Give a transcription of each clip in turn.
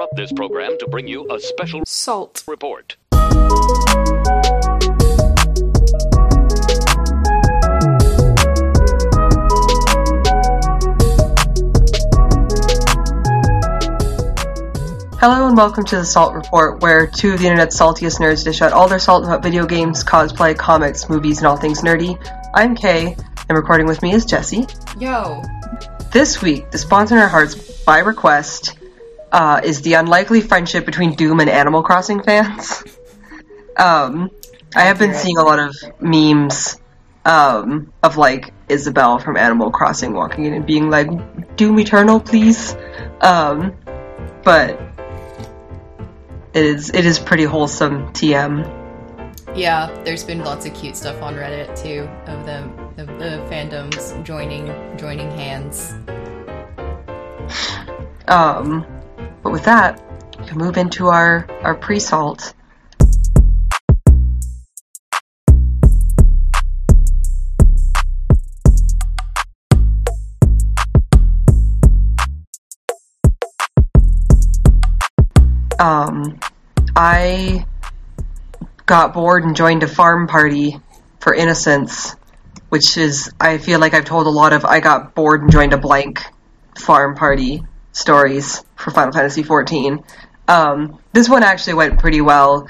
interrupt this program to bring you a special Salt. report. Hello and welcome to the Salt Report, where two of the internet's saltiest nerds dish out all their salt about video games, cosplay, comics, movies, and all things nerdy. I'm Kay, and recording with me is Jesse. Yo. This week, the sponsor in our hearts, by request, uh, is the unlikely friendship between Doom and Animal Crossing fans. Um, I have been seeing a lot of memes um, of like Isabelle from Animal Crossing walking in and being like, "Doom Eternal, please." Um, but it is it is pretty wholesome TM. Yeah, there's been lots of cute stuff on Reddit too of them of the fandoms joining joining hands. Um, but with that, we can move into our our pre-salt. Um, I got bored and joined a farm party for Innocence, which is I feel like I've told a lot of I got bored and joined a blank farm party stories for Final Fantasy XIV. Um, this one actually went pretty well.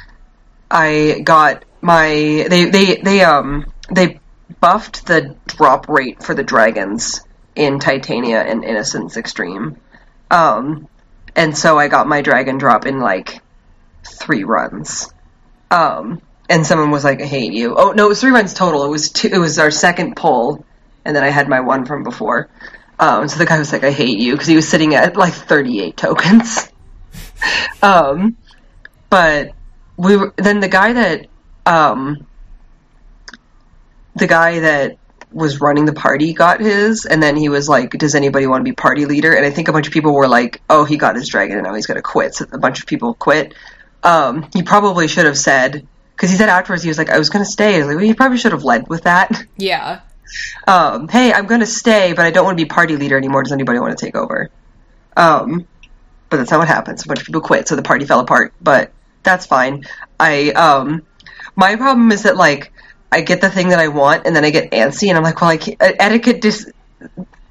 I got my they they they um they buffed the drop rate for the dragons in Titania and Innocence Extreme. Um, and so I got my dragon drop in like three runs. Um, and someone was like, "I hate you." Oh no, it was three runs total. It was two. It was our second pull, and then I had my one from before. Um, so the guy was like, "I hate you" because he was sitting at like 38 tokens. um, but we were then the guy that um, the guy that was running the party got his, and then he was like, "Does anybody want to be party leader?" And I think a bunch of people were like, "Oh, he got his dragon, and now he's gonna quit." So a bunch of people quit. Um, he probably should have said because he said afterwards he was like, "I was gonna stay." I was like, well, "You probably should have led with that." Yeah. Um, hey, I'm going to stay, but I don't want to be party leader anymore. Does anybody want to take over? Um, but that's not what happens. A bunch of people quit, so the party fell apart. But that's fine. I um, my problem is that like I get the thing that I want, and then I get antsy, and I'm like, well, I can't, etiquette dis-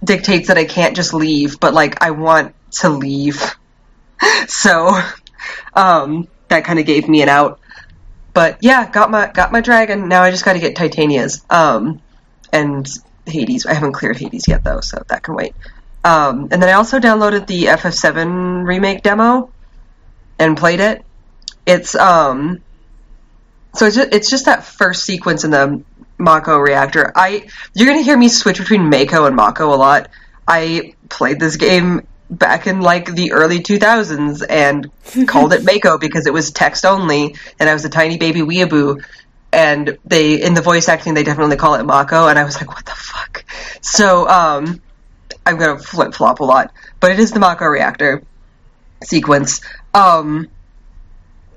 dictates that I can't just leave, but like I want to leave. so um, that kind of gave me an out. But yeah, got my got my dragon. Now I just got to get Titania's. Um, and Hades. I haven't cleared Hades yet though, so that can wait. Um, and then I also downloaded the FF7 remake demo and played it. It's um, so it's just, it's just that first sequence in the Mako reactor. I you're gonna hear me switch between Mako and Mako a lot. I played this game back in like the early 2000s and called it Mako because it was text only and I was a tiny baby weeaboo and they in the voice acting they definitely call it Mako and I was like what the fuck? So um I'm gonna flip flop a lot but it is the Mako reactor sequence. Um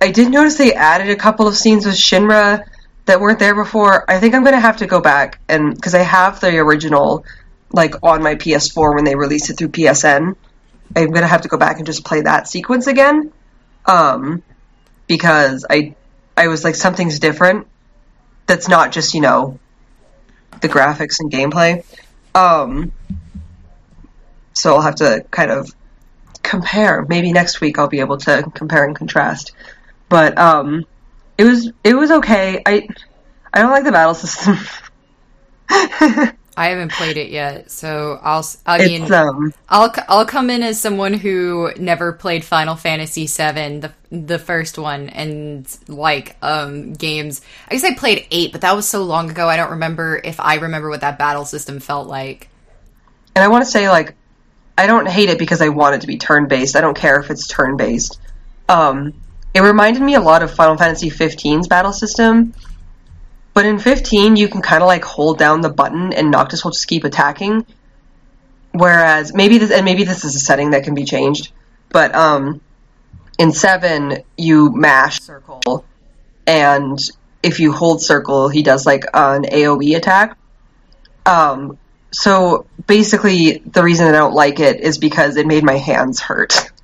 I did notice they added a couple of scenes with Shinra that weren't there before. I think I'm gonna have to go back and because I have the original like on my PS4 when they released it through PSN I'm gonna have to go back and just play that sequence again um because I I was like something's different that's not just you know the graphics and gameplay. Um so i'll have to kind of compare. Maybe next week i'll be able to compare and contrast. But um it was it was okay. I i don't like the battle system I haven't played it yet, so I'll I mean um I'll I'll come in as someone who never played Final Fantasy VII, the the first one, and like um games. I guess I played eight, but that was so long ago. I don't remember if I remember what that battle system felt like. and i want to say like i don't hate it because i want it to be turn based i don't care if it's turn based um it reminded me a lot of final fantasy 15's battle system but in 15 you can kind of like hold down the button and noctis will just keep attacking whereas maybe this and maybe this is a setting that can be changed but um in 7 you mash circle and if you hold circle he does like an aoe attack um so basically, the reason I don't like it is because it made my hands hurt.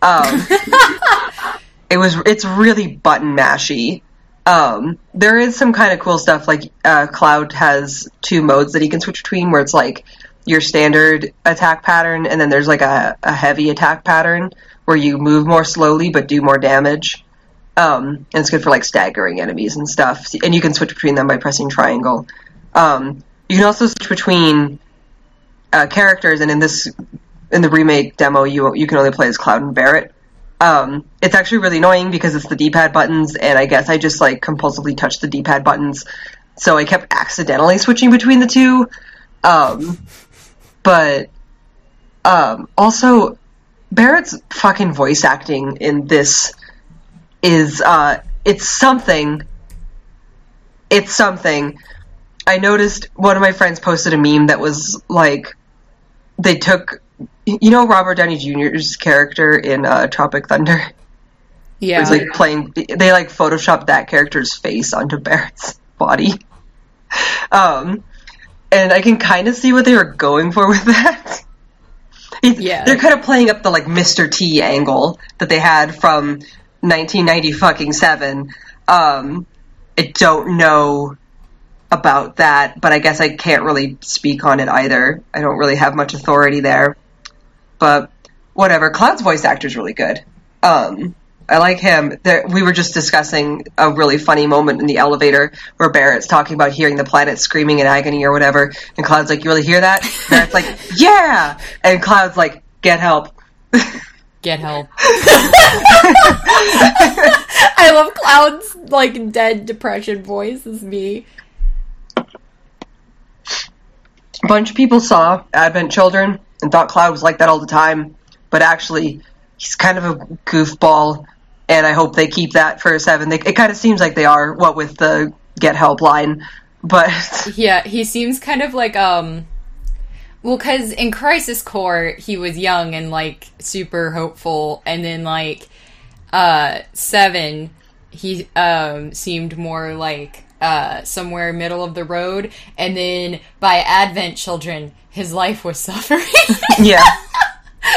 Um, it was it's really button mashy. Um, there is some kind of cool stuff like uh, Cloud has two modes that he can switch between, where it's like your standard attack pattern, and then there's like a, a heavy attack pattern where you move more slowly but do more damage. Um, and it's good for like staggering enemies and stuff. And you can switch between them by pressing triangle. Um, you can also switch between uh, characters, and in this in the remake demo, you you can only play as Cloud and Barret. Um, it's actually really annoying because it's the D-pad buttons, and I guess I just like compulsively touch the D-pad buttons, so I kept accidentally switching between the two. Um, but um, also, Barret's fucking voice acting in this is uh, it's something. It's something. I noticed one of my friends posted a meme that was like they took you know Robert Downey Jr.'s character in uh, Tropic Thunder. Yeah. He's like playing. They like photoshopped that character's face onto Barret's body. Um, and I can kind of see what they were going for with that. Yeah. they're kind of playing up the like Mr. T angle that they had from 1990 fucking seven. Um, I don't know about that, but I guess I can't really speak on it either. I don't really have much authority there. But whatever. Cloud's voice actor's really good. Um, I like him. There, we were just discussing a really funny moment in the elevator where Barret's talking about hearing the planet screaming in agony or whatever, and Cloud's like, "You really hear that?" Barret's like, "Yeah," and Cloud's like, "Get help." Get help. I love Cloud's like dead depression voice is me. A bunch of people saw Advent Children and thought Cloud was like that all the time, but actually, he's kind of a goofball, and I hope they keep that for seven. They, it kind of seems like they are, what with the get help line, but Yeah, he seems kind of like um well cuz in Crisis Core he was young and like super hopeful and then like uh 7 he um seemed more like uh somewhere middle of the road and then by Advent Children his life was suffering. yeah.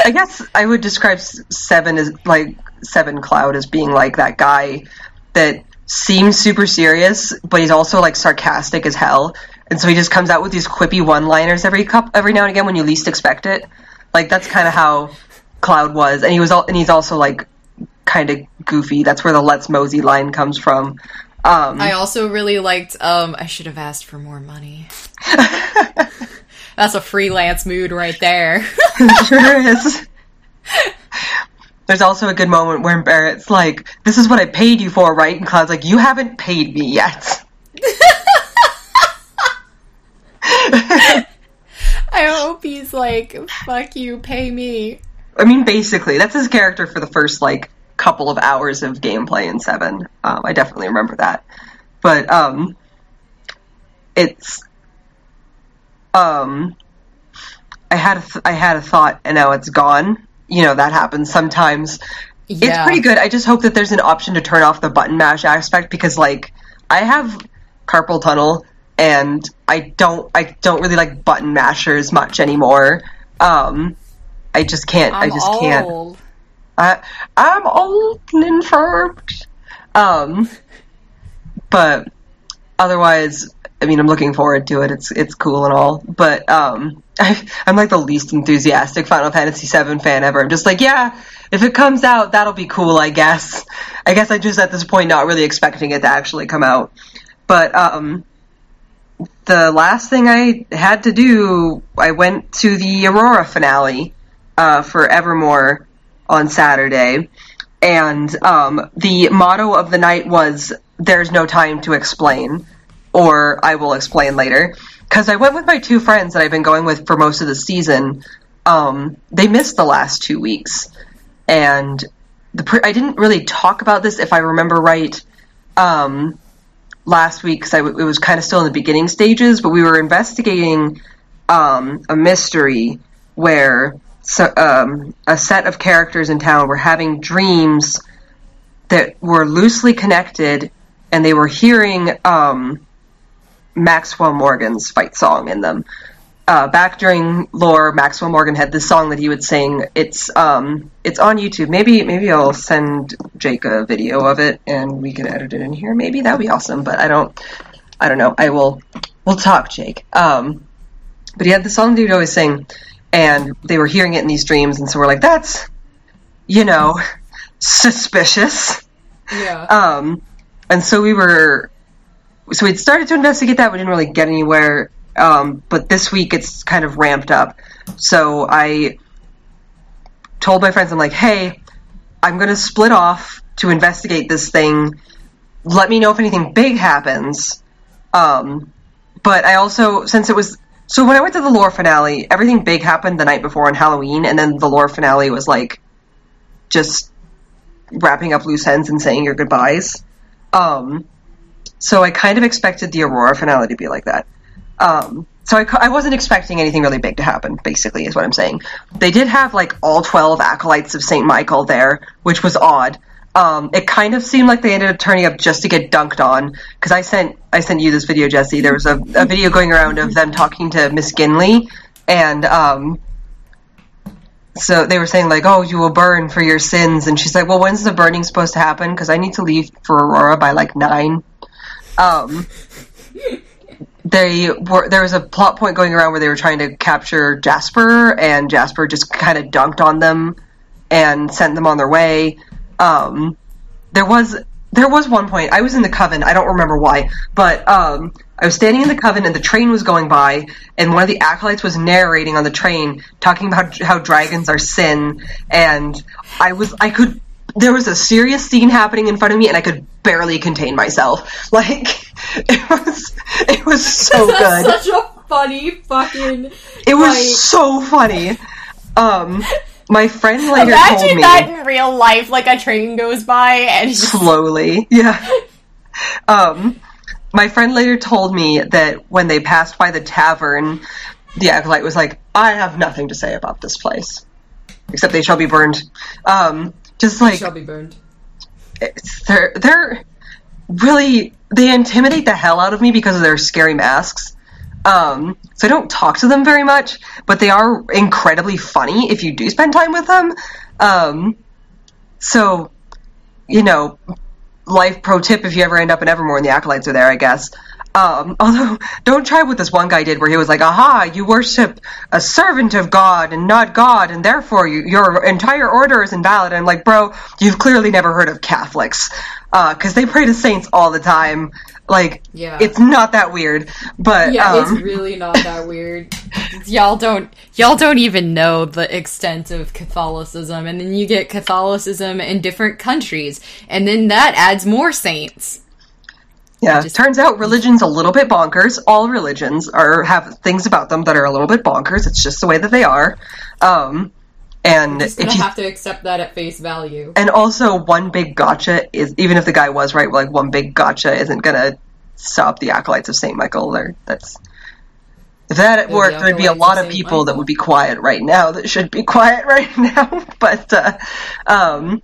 I guess I would describe Seven as like Seven Cloud as being like that guy that seems super serious, but he's also like sarcastic as hell, and so he just comes out with these quippy one-liners every cup every now and again when you least expect it. Like that's kind of how Cloud was, and he was all, and he's also like kind of goofy. That's where the "Let's Mosey" line comes from. Um, I also really liked um I should have asked for more money. That's a freelance mood right there. sure is. There's also a good moment where Barret's like, "This is what I paid you for, right?" And Cloud's like, "You haven't paid me yet." I hope he's like, fuck you, pay me. I mean, basically, that's his character for the first like couple of hours of gameplay in Seven. Um, I definitely remember that, but um, it's um, I had a th- I had a thought and now it's gone. You know that happens sometimes. It's pretty good. I just hope that there's an option to turn off the button mash aspect because like I have carpal tunnel and I don't I don't really like button mashers much anymore. Um, I just can't. I I'm just can't. I, I'm old and infirmed. Um, but otherwise, I mean, I'm looking forward to it. It's it's cool and all. But um, I, I'm like the least enthusiastic Final Fantasy VII fan ever. I'm just like, yeah, if it comes out, that'll be cool. I guess. I guess I just at this point not really expecting it to actually come out. But um, the last thing I had to do, I went to the Aurora finale uh, for Evermore on Saturday, and um, the motto of the night was "There's no time to explain," or "I will explain later." Because I went with my two friends that I've been going with for most of the season. Um, they missed the last two weeks, and the I didn't really talk about this if I remember right. Um, last week because it was kind of still in the beginning stages, but we were investigating um, a mystery where so, um, a set of characters in town were having dreams that were loosely connected, and they were hearing um, Maxwell Morgan's fight song in them. uh, back during lore, Maxwell Morgan had this song that he would sing. It's um, it's on YouTube. Maybe maybe I'll send Jake a video of it and we can edit it in here. Maybe that would be awesome. But I don't I don't know. I will we'll talk, Jake. Um, but he had the song that he would always sing, and they were hearing it in these dreams, and so we're like, that's you know suspicious. Yeah. Um, and so we were, so we'd started to investigate that. We didn't really get anywhere. Um, but this week it's kind of ramped up. So I told my friends, I'm like, hey, I'm going to split off to investigate this thing. Let me know if anything big happens. Um, but I also, since it was, so when I went to the lore finale, everything big happened the night before on Halloween, and then the lore finale was like just wrapping up loose ends and saying your goodbyes. Um, so I kind of expected the Aurora finale to be like that. Um, so I, I wasn't expecting anything really big to happen, basically, is what I'm saying. They did have like all 12 acolytes of St. Michael there, which was odd. Um, it kind of seemed like they ended up turning up just to get dunked on. Because I sent I sent you this video, Jesse. There was a, a video going around of them talking to Miss Ginley, and um, so they were saying like, "Oh, you will burn for your sins," and she's like, "Well, when's the burning supposed to happen? Because I need to leave for Aurora by like nine. Um, they were there was a plot point going around where they were trying to capture Jasper, and Jasper just kind of dunked on them and sent them on their way. Um, there was there was one point I was in the coven. I don't remember why, but um, I was standing in the coven and the train was going by, and one of the acolytes was narrating on the train, talking about how dragons are sin, and I was I could. There was a serious scene happening in front of me, and I could barely contain myself. Like it was, it was so good. Such a funny fucking. It was like- so funny. Um, my friend later told Imagine me that in real life, like a train goes by and slowly. Yeah. Um, my friend later told me that when they passed by the tavern, the acolyte was like, "I have nothing to say about this place, except they shall be burned." Um, just like shall be burned. they're they're really they intimidate the hell out of me because of their scary masks. Um, so I don't talk to them very much, but they are incredibly funny if you do spend time with them. Um, so, you know, life pro tip if you ever end up in Evermore and the acolytes are there, I guess. Um, although, don't try what this one guy did where he was like, aha, you worship a servant of God and not God, and therefore you, your entire order is invalid. And I'm like, bro, you've clearly never heard of Catholics. Because they pray to saints all the time. Like, Yeah. it's not that weird. But, Yeah, um, it's really not that weird. y'all don't y'all don't even know the extent of Catholicism, and then you get Catholicism in different countries, and then that adds more saints. Yeah, just- turns out religion's a little bit bonkers. All religions are have things about them that are a little bit bonkers. It's just the way that they are. Um, and Just gonna you, have to accept that at face value. and also one big gotcha is even if the guy was right, like one big gotcha isn't gonna stop the acolytes of Saint Michael. There, that's if that had the worked, there'd be a lot of people that would be quiet right now that should be quiet right now. but uh, um,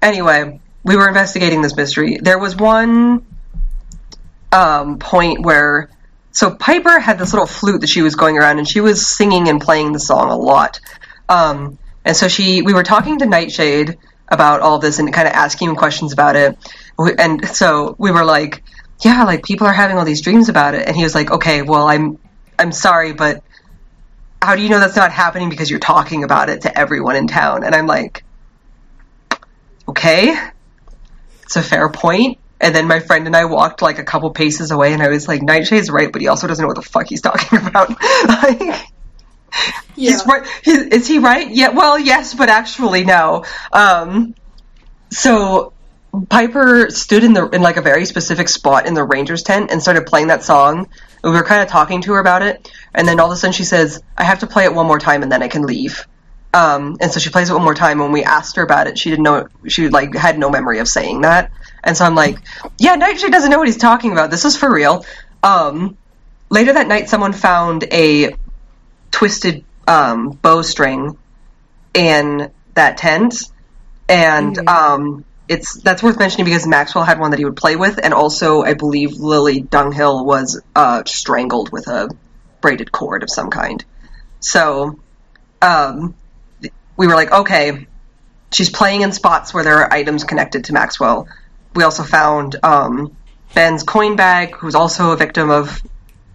anyway, we were investigating this mystery. There was one um, point where so Piper had this little flute that she was going around and she was singing and playing the song a lot. Um, and so she we were talking to Nightshade about all this and kind of asking him questions about it. And so we were like, yeah, like people are having all these dreams about it. And he was like, okay, well, I'm I'm sorry, but how do you know that's not happening because you're talking about it to everyone in town? And I'm like, okay, it's a fair point. And then my friend and I walked like a couple paces away, and I was like, Nightshade's right, but he also doesn't know what the fuck he's talking about. like, Yeah. he's right. Is he right? Yeah. Well, yes, but actually, no. Um, so Piper stood in the in like a very specific spot in the Rangers tent and started playing that song. We were kind of talking to her about it, and then all of a sudden she says, "I have to play it one more time, and then I can leave." Um, and so she plays it one more time. When we asked her about it, she didn't know. She like had no memory of saying that. And so I'm like, "Yeah, Nightshade doesn't know what he's talking about. This is for real." Um, later that night, someone found a twisted um, bowstring in that tent, and um, it's that's worth mentioning because Maxwell had one that he would play with, and also I believe Lily Dunghill was uh, strangled with a braided cord of some kind. So um, we were like, okay, she's playing in spots where there are items connected to Maxwell. We also found um, Ben's coin bag, who's also a victim of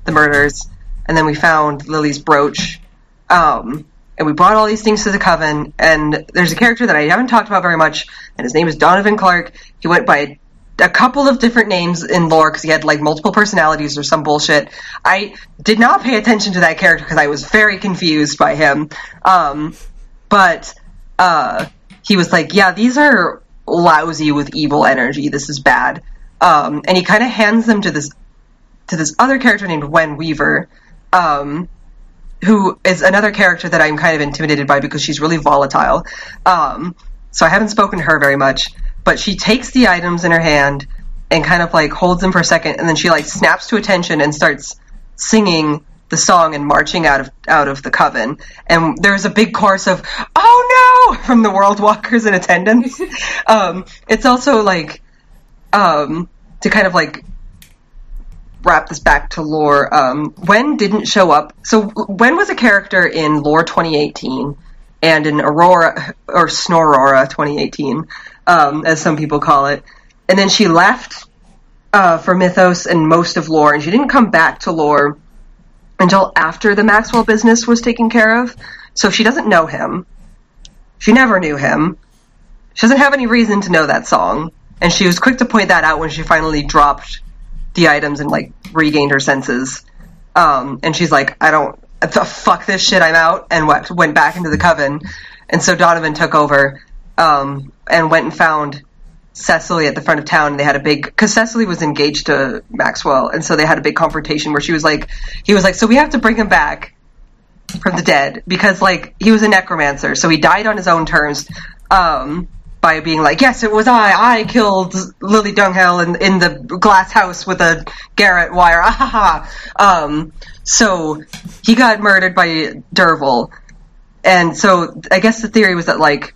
the murders, and then we found Lily's brooch. Um, and we brought all these things to the coven. And there's a character that I haven't talked about very much, and his name is Donovan Clark. He went by a couple of different names in lore because he had like multiple personalities or some bullshit. I did not pay attention to that character because I was very confused by him. Um, but uh, he was like, "Yeah, these are lousy with evil energy. This is bad." Um, and he kind of hands them to this to this other character named Wen Weaver, um, who is another character that I'm kind of intimidated by because she's really volatile. Um, so I haven't spoken to her very much, but she takes the items in her hand and kind of like holds them for a second, and then she like snaps to attention and starts singing the song and marching out of out of the coven. And there's a big chorus of "Oh no!" from the World Walkers in attendance. um, it's also like um, to kind of like wrap this back to lore. Um, Wen didn't show up. So Wen was a character in Lore 2018 and in Aurora or Snorora 2018, um, as some people call it. And then she left uh, for Mythos and most of Lore, and she didn't come back to Lore until after the Maxwell business was taken care of. So she doesn't know him. She never knew him. She doesn't have any reason to know that song. And she was quick to point that out when she finally dropped the items and like regained her senses. Um, and she's like, I don't, the fuck this shit, I'm out, and went, went back into the coven. And so Donovan took over um, and went and found Cecily at the front of town. And they had a big, because Cecily was engaged to Maxwell, and so they had a big confrontation where she was like, he was like, so we have to bring him back from the dead because like he was a necromancer, so he died on his own terms. Um, by being like, yes, it was I. I killed Lily Dunghell in, in the glass house with a garrote wire. Ah, ha, ha. Um, so he got murdered by Dervil. And so I guess the theory was that, like,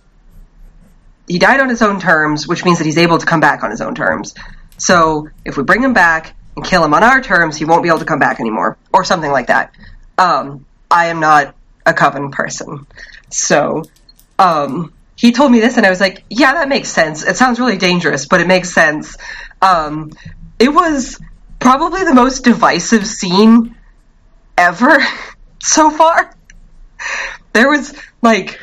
he died on his own terms, which means that he's able to come back on his own terms. So if we bring him back and kill him on our terms, he won't be able to come back anymore, or something like that. Um, I am not a coven person. So, um, he told me this, and I was like, yeah, that makes sense. It sounds really dangerous, but it makes sense. Um, it was probably the most divisive scene ever so far. There was, like,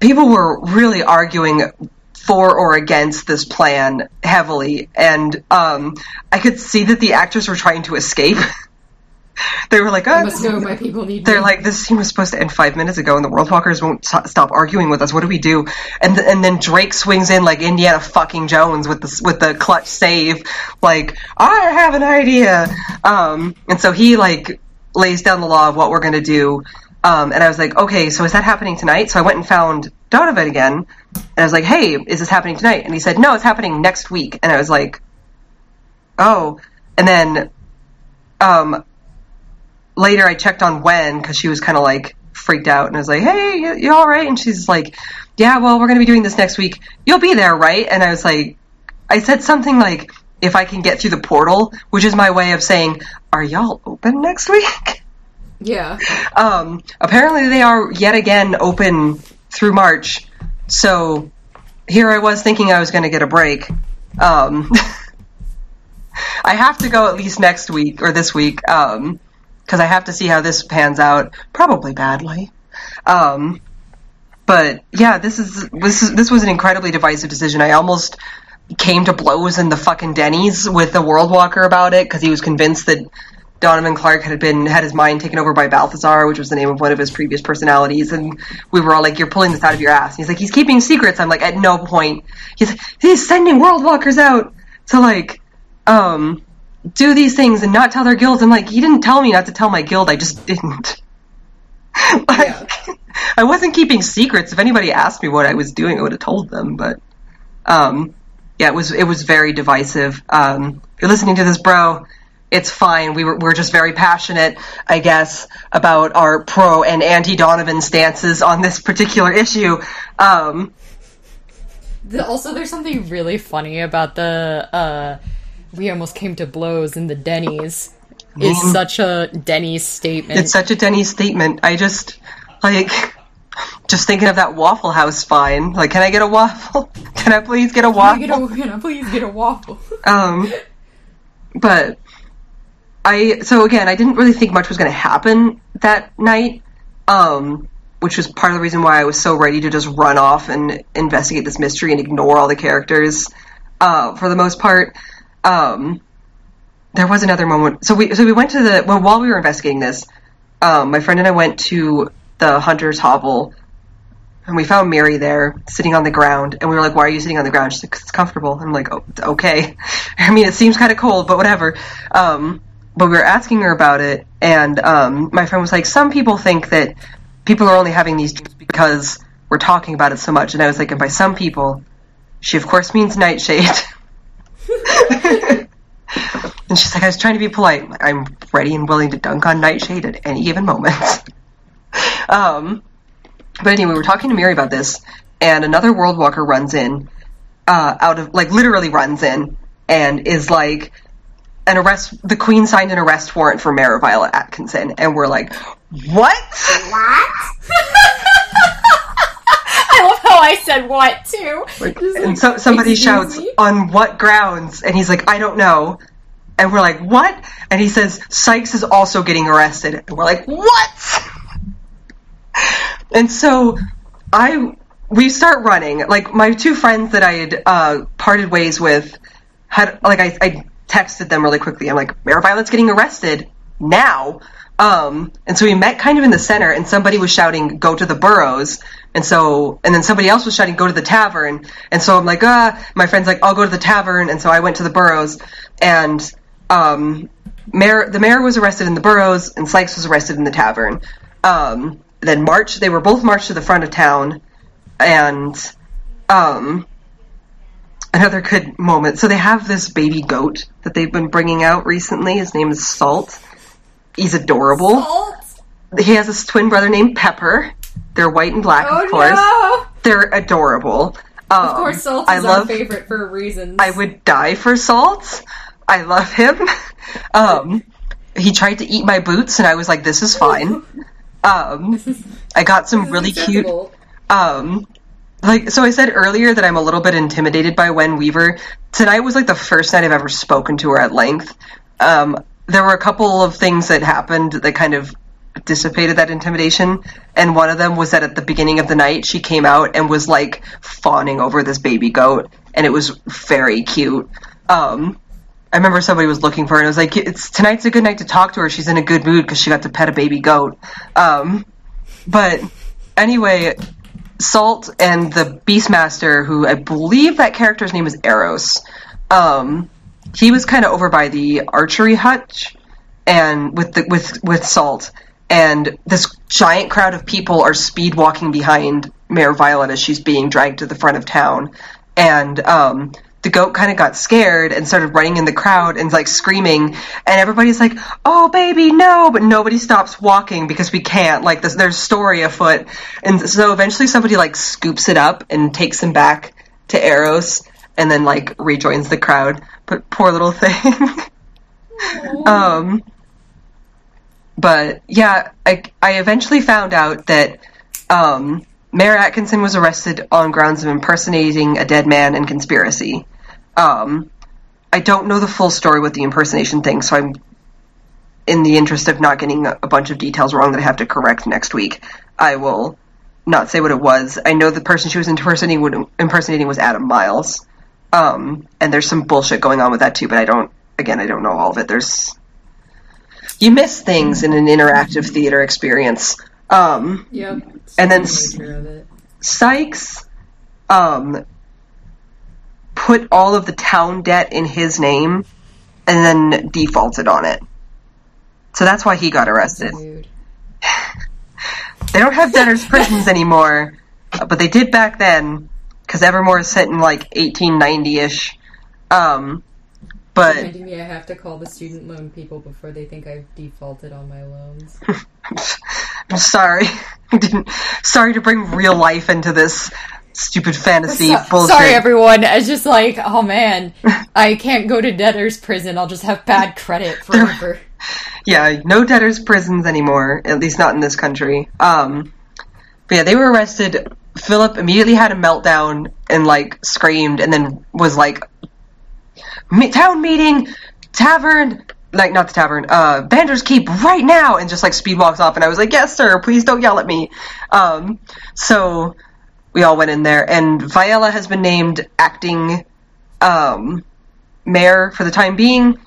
people were really arguing for or against this plan heavily, and um, I could see that the actors were trying to escape. they were like, oh, must know my people need they're me. like, this scene was supposed to end five minutes ago, and the World Walkers won't stop arguing with us. What do we do? And th- and then Drake swings in like Indiana fucking Jones with the with the clutch save, like I have an idea. Um, and so he like lays down the law of what we're gonna do. Um, and I was like, okay, so is that happening tonight? So I went and found Donovan again, and I was like, hey, is this happening tonight? And he said, no, it's happening next week. And I was like, oh. And then um, later I checked on Wen because she was kind of like freaked out and I was like, "Hey, you, you all right?" And she's like, "Yeah, well, we're going to be doing this next week. You'll be there, right?" And I was like, I said something like, "If I can get through the portal," which is my way of saying, "Are y'all open next week?" yeah. Um, apparently, they are yet again open through March. So here I was thinking I was going to get a break. Um, I have to go at least next week or this week because I have to see how this pans out. Probably badly. Um, but yeah, this is this is this was an incredibly divisive decision. I almost came to blows in the fucking Denny's with the World Walker about it because he was convinced that Donovan Clark had been had his mind taken over by Balthazar, which was the name of one of his previous personalities, and we were all like, "You're pulling this out of your ass." And he's like, "He's keeping secrets." I'm like, "At no point." He's he's sending World Walkers out to like um do these things and not tell their guilds. I'm like, "He didn't tell me not to tell my guild. I just didn't." like, I wasn't keeping secrets. If anybody asked me what I was doing, I would have told them. But um, yeah, it was it was very divisive. Um, you're listening to this, bro, it's fine. We were we're just very passionate, I guess, about our pro and anti Donovan stances on this particular issue. Um, The, also, there's something really funny about the uh, we almost came to blows in the Denny's. is mean- such a Denny's statement. It's such a Denny's statement. I just like just thinking of that Waffle House fine. Like, can I get a waffle? Can I please get a Can I waffle? get a, can I please get a waffle? Um, but I so again, I didn't really think much was going to happen that night. Um, which was part of the reason why I was so ready to just run off and investigate this mystery and ignore all the characters. Uh, for the most part, um, there was another moment. So we so we went to the well while we were investigating this, um, my friend and I went to the hunter's hovel and we found Mary there sitting on the ground, and we were like, "Why are you sitting on the ground?" She's like, "'Cause "It's comfortable." I'm like, oh, "Okay." I mean, it seems kind of cold, but whatever. Um, but we were asking her about it, and um, my friend was like, "Some people think that people are only having these dreams because we're talking about it so much." And I was like, "And by some people, she of course means Nightshade." and she's like, "I was trying to be polite. I'm like, I'm ready and willing to dunk on Nightshade at any given moment." um. But anyway, we were talking to Mary about this, and another World Walker runs in, uh, out of like literally runs in, and is like, an arrest. The Queen signed an arrest warrant for Mayor Violet Atkinson, and we're like, what? What? I love how I said what too. Like, so somebody shouts, on what grounds? And he's like, I don't know. And we're like, what? And he says, Sykes is also getting arrested. And we're like, what? And so I, we start running. Like, my two friends that I had uh, parted ways with had, like, I, I texted them really quickly. I'm like, Mayor Violet's getting arrested now. Um, and so we met kind of in the center, and somebody was shouting, "Go to the burrows!" And so, and then somebody else was shouting, "Go to the tavern!" And so I'm like, "Ah!" My friend's like, "I'll go to the tavern," and so I went to the burrows, and um, mayor, the mayor was arrested in the burrows, and Sykes was arrested in the tavern. Um, then March, they were both marched to the front of town, and um, another good moment. So they have this baby goat that they've been bringing out recently. His name is Salt. He's adorable. Salt? He has a twin brother named Pepper. They're white and black, Oh of course. no! They're adorable. Um, Of course, Salt I is love. our favorite for reasons. I would die for Salt. I love him. Um, he tried to eat my boots, and I was like, "This is fine." Um, I got some really cute um like so I said earlier that I'm a little bit intimidated by Wen Weaver. Tonight was like the first night I've ever spoken to her at length. Um there were a couple of things that happened that kind of dissipated that intimidation and one of them was that at the beginning of the night she came out and was like fawning over this baby goat and it was very cute. Um I remember somebody was looking for her and I was like it's tonight's a good night to talk to her. She's in a good mood because she got to pet a baby goat. Um but anyway, Salt and the Beastmaster, who I believe that character's name is Eros, um, he was kind of over by the archery hutch, and with the with with Salt, and this giant crowd of people are speed walking behind Mayor Violet as she's being dragged to the front of town, and um, the goat kind of got scared and started running in the crowd and like screaming, and everybody's like, "Oh, baby, no!" But nobody stops walking because we can't. Like, this, there's story afoot, and so eventually somebody like scoops it up and takes him back to Eros, and then like rejoins the crowd. But poor little thing. um, but yeah, I I eventually found out that um, Mayor Atkinson was arrested on grounds of impersonating a dead man and conspiracy. Um, I don't know the full story with the impersonation thing, so I'm in the interest of not getting a bunch of details wrong that I have to correct next week. I will not say what it was. I know the person she was impersonating impersonating was Adam Miles, um, and there's some bullshit going on with that too. But I don't. Again, I don't know all of it. There's you miss things in an interactive theater experience. Um, Yep. And then s- the nature of it. Sykes um, put all of the town debt in his name and then defaulted on it. So that's why he got arrested. They don't have debtors' prisons anymore, but they did back then because Evermore is set in like 1890 ish. Um, but Reminding me I have to call the student loan people before they think I've defaulted on my loans. I'm sorry. I didn't. Sorry to bring real life into this stupid fantasy So- bullshit. Sorry, everyone. It's just like, oh man, I can't go to debtor's prison. I'll just have bad credit forever. yeah, no debtors' prisons anymore. At least not in this country. Um, but yeah, they were arrested. Philip immediately had a meltdown and like screamed, and then was like, "Me- "Town meeting, tavern." Like not the tavern, uh, Bander's Keep right now, and just like speed walks off, and I was like, "Yes, sir. Please don't yell at me." Um, so we all went in there, and Viella has been named acting um, mayor for the time being.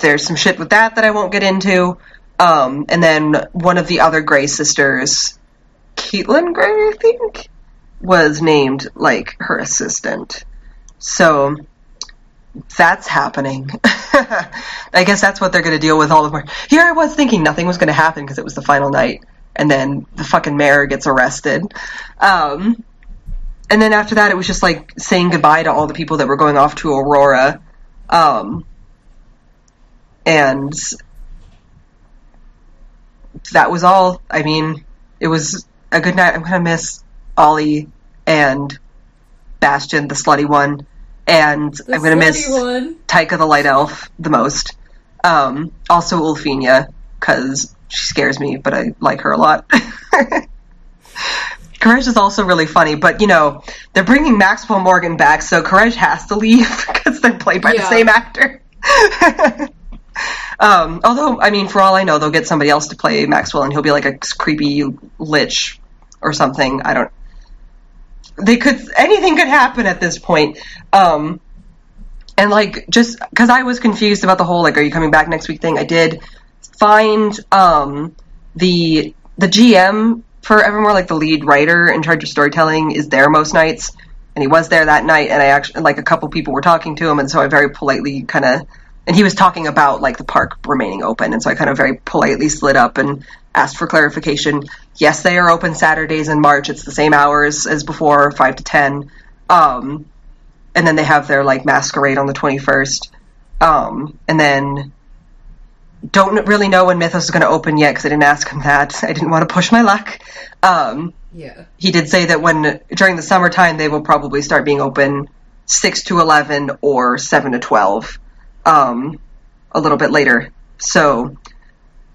There's some shit with that that I won't get into. Um, and then one of the other Gray sisters, Caitlin Gray, I think, was named like her assistant. So that's happening. I guess that's what they're going to deal with all of my. Here I was thinking nothing was going to happen because it was the final night, and then the fucking mayor gets arrested. Um, and then after that, it was just like saying goodbye to all the people that were going off to Aurora. Um, and that was all. I mean, it was a good night. I'm gonna miss Ollie and Bastion, the slutty one, and The I'm gonna miss slutty one. Tyka the Light Elf the most. Um, also Ulfina, because she scares me, but I like her a lot. Courage is also really funny, but you know, they're bringing Maxwell Morgan back, so Courage has to leave because they're played by the same actor. um, although, I mean, for all I know, they'll get somebody else to play Maxwell and he'll be like a creepy lich or something. I don't. They could. Anything could happen at this point. Um, and like, just because I was confused about the whole like, are you coming back next week thing, I did find um, the the GM for Evermore, like the lead writer in charge of storytelling, is there most nights, and he was there that night. And I actually like a couple people were talking to him, and so I very politely kind of, and he was talking about like the park remaining open, and so I kind of very politely slid up and asked for clarification. Yes, they are open Saturdays in March. It's the same hours as before, five to ten. Um, and then they have their like masquerade on the 21st. Um, and then don't really know when Mythos is going to open yet because I didn't ask him that. I didn't want to push my luck. Um, Yeah. he did say that when during the summertime they will probably start being open six to eleven or seven to twelve, um, a little bit later. So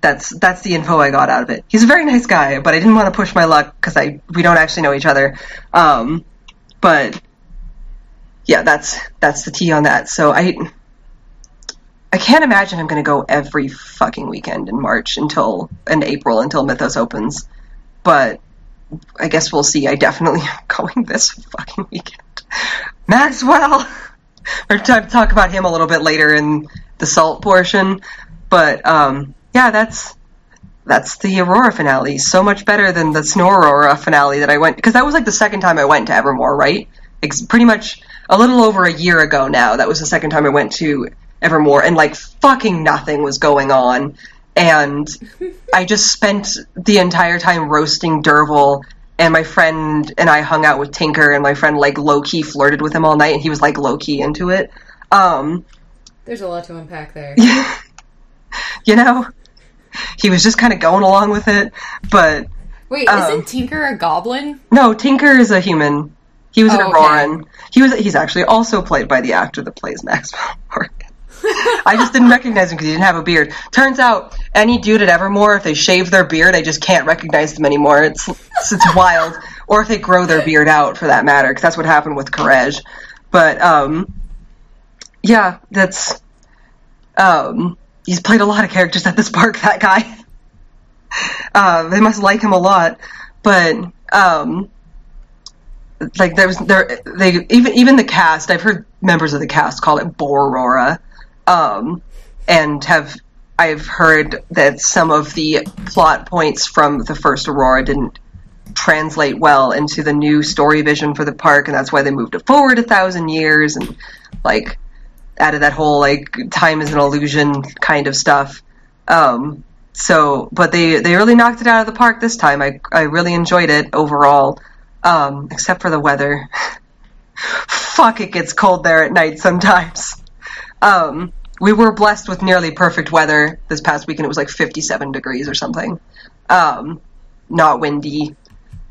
that's that's the info I got out of it. He's a very nice guy, but I didn't want to push my luck because I we don't actually know each other. Um, but yeah, that's that's the tea on that. So I I can't imagine I'm going to go every fucking weekend in March until and April until Mythos opens. But I guess we'll see. I definitely am going this fucking weekend. Maxwell. We're going to talk about him a little bit later in the salt portion, but um, yeah, that's that's the Aurora finale. So much better than the Snow Aurora finale that I went because that was like the second time I went to Evermore, right? It's pretty much a little over a year ago now. That was the second time I went to Evermore, and like fucking nothing was going on, and I just spent the entire time roasting Dervil, And my friend and I hung out with Tinker, and my friend like low key flirted with him all night, and he was like low key into it. Um, There's a lot to unpack there. you know, he was just kind of going along with it. But Wait, Um, isn't Tinker a goblin? no, Tinker is a human. He was an Oh, okay. He was. He's actually also played by the actor that plays Maxwell Morgan. I just didn't recognize him because he didn't have a beard. Turns out, any dude at Evermore, if they shave their beard, I just can't recognize them anymore. It's it's, it's wild. Or if they grow their beard out, for that matter, because that's what happened with Courage. But um, yeah, that's um, he's played a lot of characters at this park. That guy. Uh, they must like him a lot, but um, like there was there they even even the cast. I've heard members of the cast call it Borora, um, and have I've heard that some of the plot points from the first Aurora didn't translate well into the new story vision for the park, and that's why they moved it forward a thousand years and like added that whole like time is an illusion kind of stuff. Um, so, but they they really knocked it out of the park this time. I I really enjoyed it overall, um, except for the weather. Fuck, it gets cold there at night sometimes. Um, we were blessed with nearly perfect weather this past weekend. It was like 57 degrees or something. Um, not windy.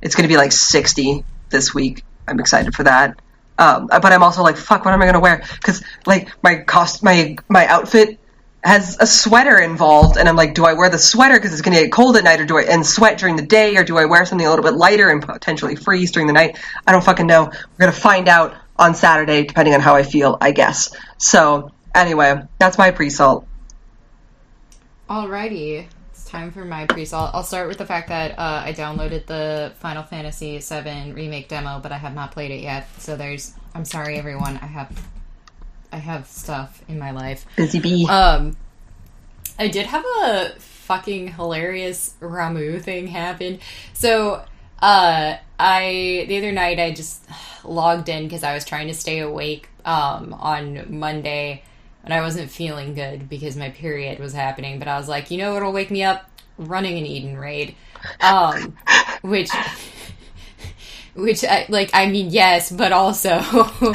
It's going to be like 60 this week. I'm excited for that. Um, but I'm also like, fuck, what am I to wear? Because like my cost, my my outfit has a sweater involved, and I'm like, do I wear the sweater because it's to get cold at night, or do I and sweat during the day, or do I wear something a little bit lighter and potentially freeze during the night? I don't fucking know. We're gonna find out on Saturday, depending on how I feel, I guess. So anyway, that's my pre-salt. Alrighty, time for my pre-salt. I'll start with the fact that uh, I downloaded the Final Fantasy VII remake demo, but I have not played it yet. So there's, I'm sorry, everyone. I have, I have stuff in my life. Busy bee. Um, I did have a fucking hilarious Ramuh thing happen. So, uh, I the other night I just logged in because I was trying to stay awake um, on Monday, and I wasn't feeling good because my period was happening. But I was like, you know it'll wake me up? Running an Eden raid, um, which. Which, I, like, I mean, yes, but also, uh,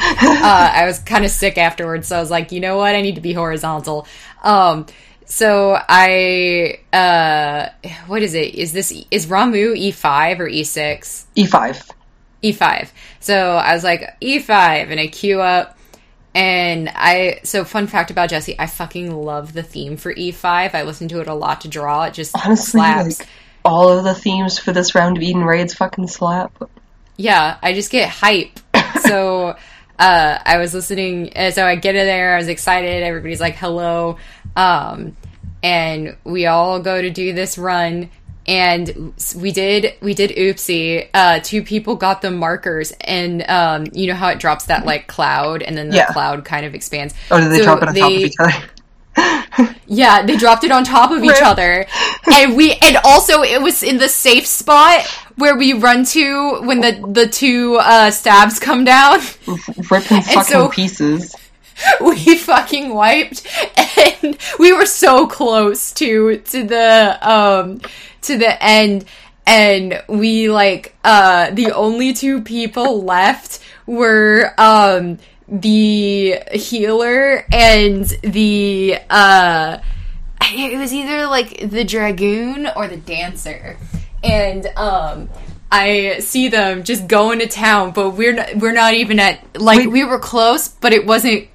I was kind of sick afterwards, so I was like, you know what, I need to be horizontal. Um, so I, uh, what is it? Is this is Ramuh E five or E six? E5. E5. So I was like, E5, and I queue up. And I, so fun fact about Jesse, I fucking love the theme for E5. I listen to it a lot to draw. It just Honestly, slaps. like all of the themes for this round of Eden raids fucking slap. yeah, I just get hype. so uh, I was listening, uh, so I get in there, I was excited. Everybody's like, hello. Um, and we all go to do this run. And we did, we did oopsie. Uh, two people got the markers, and um, you know how it drops that like cloud, and then the Yeah. cloud kind of expands. Oh, did they So drop it on top of each other? Yeah, they dropped it on top of each other. And we and also it was in the safe spot where we run to when the the two uh stabs come down. rip Ripping fucking so- pieces. we fucking wiped and we were so close to to the um to the end and we like uh the only two people left were um the healer and the uh it was either like the dragoon or the dancer and um I see them just going to town, but we're not, we're not even at like Wait. we were close, but it wasn't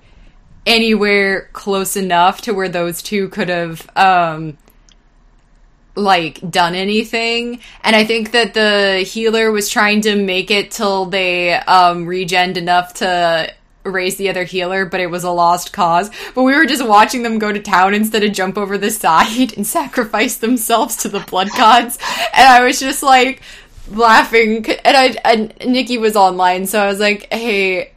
anywhere close enough to where those two could have um like done anything. And i think that the healer was trying to make it till they um regened enough to raise the other healer but it was a lost cause. But we were just watching them go to town instead of jump over the side and sacrifice themselves to the blood gods. And i was just like laughing. And i and nikki was online so i was like hey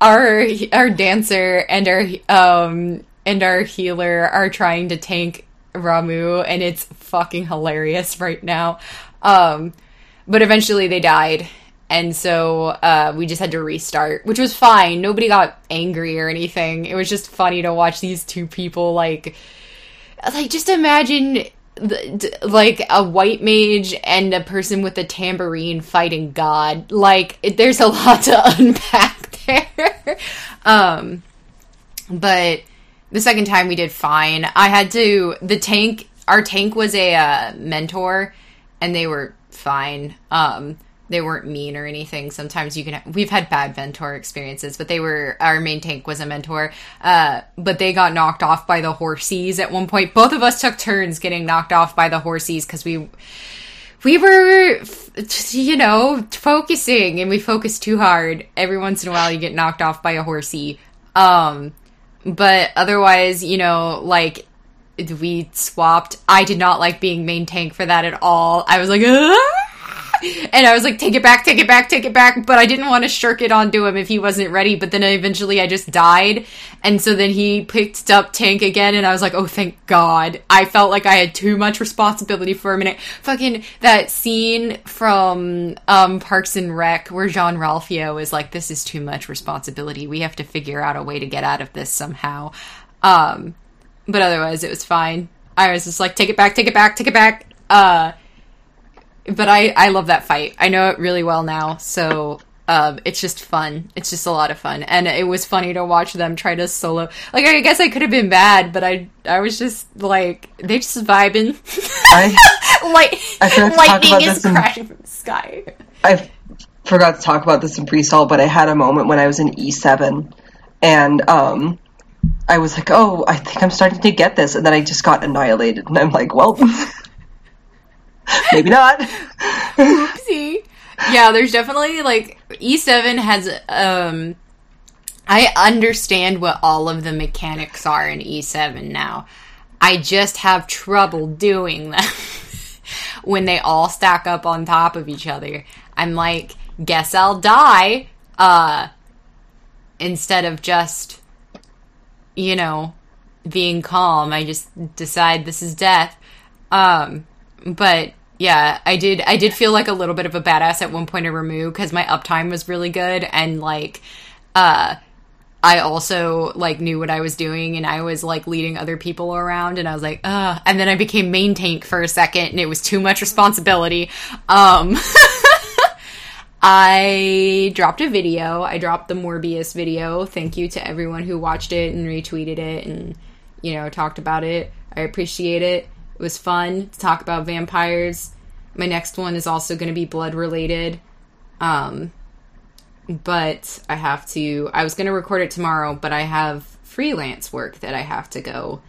our our dancer and our um and our healer are trying to tank Ramuh and it's fucking hilarious right now. Um but eventually they died and so uh we just had to restart, which was fine. Nobody got angry or anything. It was just funny to watch these two people like like just imagine like a white mage and a person with a tambourine fighting god like there's a lot to unpack there um but the second time we did fine. I had to the tank our tank was a uh, mentor and they were fine. Um they weren't mean or anything. Sometimes you can we've had bad mentor experiences but they were our main tank was a mentor. Uh but they got knocked off by the horsies at one point. Both of us took turns getting knocked off by the horsies because we we were you know focusing. And we focus too hard. Every once in a while you get knocked off by a horsey. Um but otherwise you know like we swapped. I did not like being main tank for that at all. I was like! And I was like, take it back, take it back, take it back. But I didn't want to shirk it onto him if he wasn't ready. But then eventually I just died. And so then he picked up Tank again. And I was like, oh, thank God. I felt like I had too much responsibility for a minute. Fucking that scene from um, Parks and Rec where Jean Ralphio is like, this is too much responsibility. We have to figure out a way to get out of this somehow. Um, but otherwise, it was fine. I was just like, take it back, take it back, take it back. Uh, but I I love that fight. I know it really well now, so um, it's just fun. It's just a lot of fun, and it was funny to watch them try to solo. Like I guess I could have been bad, but I I was just like they just vibing. I Light, I forgot to talk lightning about is this in- crashing from the sky. I forgot to talk about this in pre-salt, but I had a moment when I was in E7, and um, I was like, oh, I think I'm starting to get this, and then I just got annihilated, and I'm like, well, maybe not. Oopsie. Yeah, there's definitely like E7 has um I understand what all of the mechanics are in E7 now. I just have trouble doing them when they all stack up on top of each other. I'm like, guess I'll die uh instead of just you know being calm. I just decide this is death. Um but yeah, I did. I did feel like a little bit of a badass at one point in Ramuh because my uptime was really good, and like, uh, I also like knew what I was doing, and I was like leading other people around, and I was like, uh, and then I became main tank for a second, and it was too much responsibility. Um, I dropped a video. I dropped the Morbius video. Thank you to everyone who watched it and retweeted it, and you know talked about it. I appreciate it. It was fun to talk about vampires. My next one is also going to be blood related. Um, but I have to, I was going to record it tomorrow, but I have freelance work that I have to go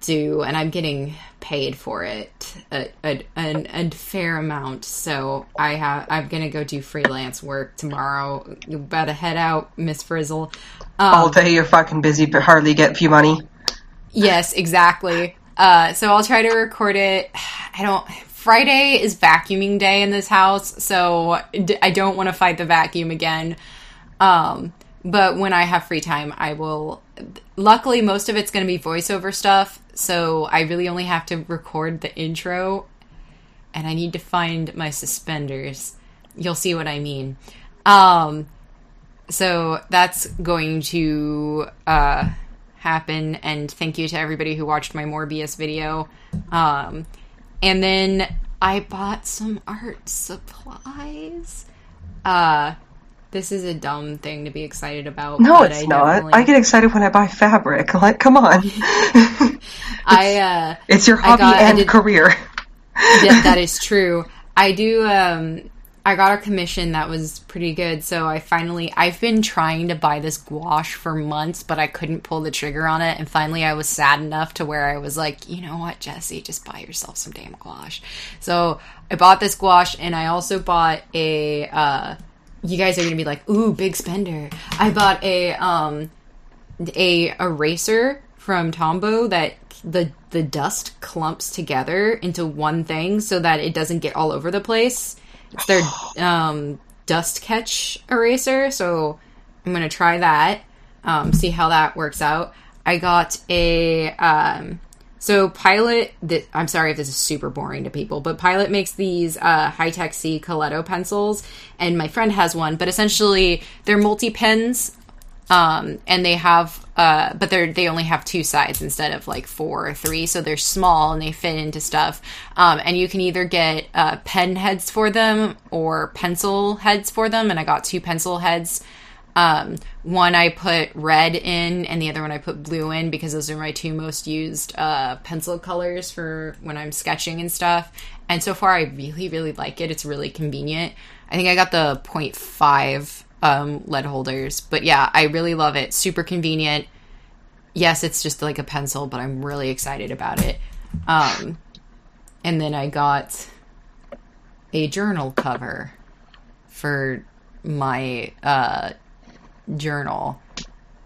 do, and I'm getting paid for it a, a, a, a fair amount. So I have, I'm going to go do freelance work tomorrow. You better head out, Miss Frizzle. Um, All day you're fucking busy, but hardly get a few money. Yes, exactly. Uh, so I'll try to record it. I don't. Friday is vacuuming day in this house, so I don't want to fight the vacuum again. Um, but when I have free time, I will. Luckily, most of it's going to be voiceover stuff, so I really only have to record the intro, and I need to find my suspenders. You'll see what I mean. Um, so that's going to uh, happen and thank you to everybody who watched my morbius video um, and then i bought some art supplies uh, this is a dumb thing to be excited about No, it's I not. definitely- I get excited when I buy fabric. Like, come on. I uh it's your hobby got- and did- career. that, that is true. I do. Um, I got a commission that was pretty good, so I finally. I've been trying to buy this gouache for months, but I couldn't pull the trigger on it. And finally, I was sad enough to where I was like, you know what, Jesse, just buy yourself some damn gouache. So I bought this gouache, and I also bought a. Uh, you guys are gonna be like, ooh, big spender. I bought a um a eraser from Tombow that the the dust clumps together into one thing so that it doesn't get all over the place. It's their um, dust catch eraser, so I'm gonna try that. Um, see how that works out. I got a um, so Pilot. Th- I'm sorry if this is super boring to people, but Pilot makes these uh, Hi-Tec-C Coleto pencils, and my friend has one. But essentially, they're multi pens um, and they have uh, but they're they only have two sides instead of like four or three. So they're small and they fit into stuff. Um, and you can either get uh, pen heads for them or pencil heads for them. And i got two pencil heads. Um, one i put red in and the other one i put blue in because those are my two most used uh, pencil colors for when i'm sketching and stuff. And so far i really really like it. It's really convenient. I think i got the 0.5 um, lead holders. But yeah, I really love it. Super convenient. Yes, it's just like a pencil, but I'm really excited about it. Um, and then I got a journal cover for my uh, journal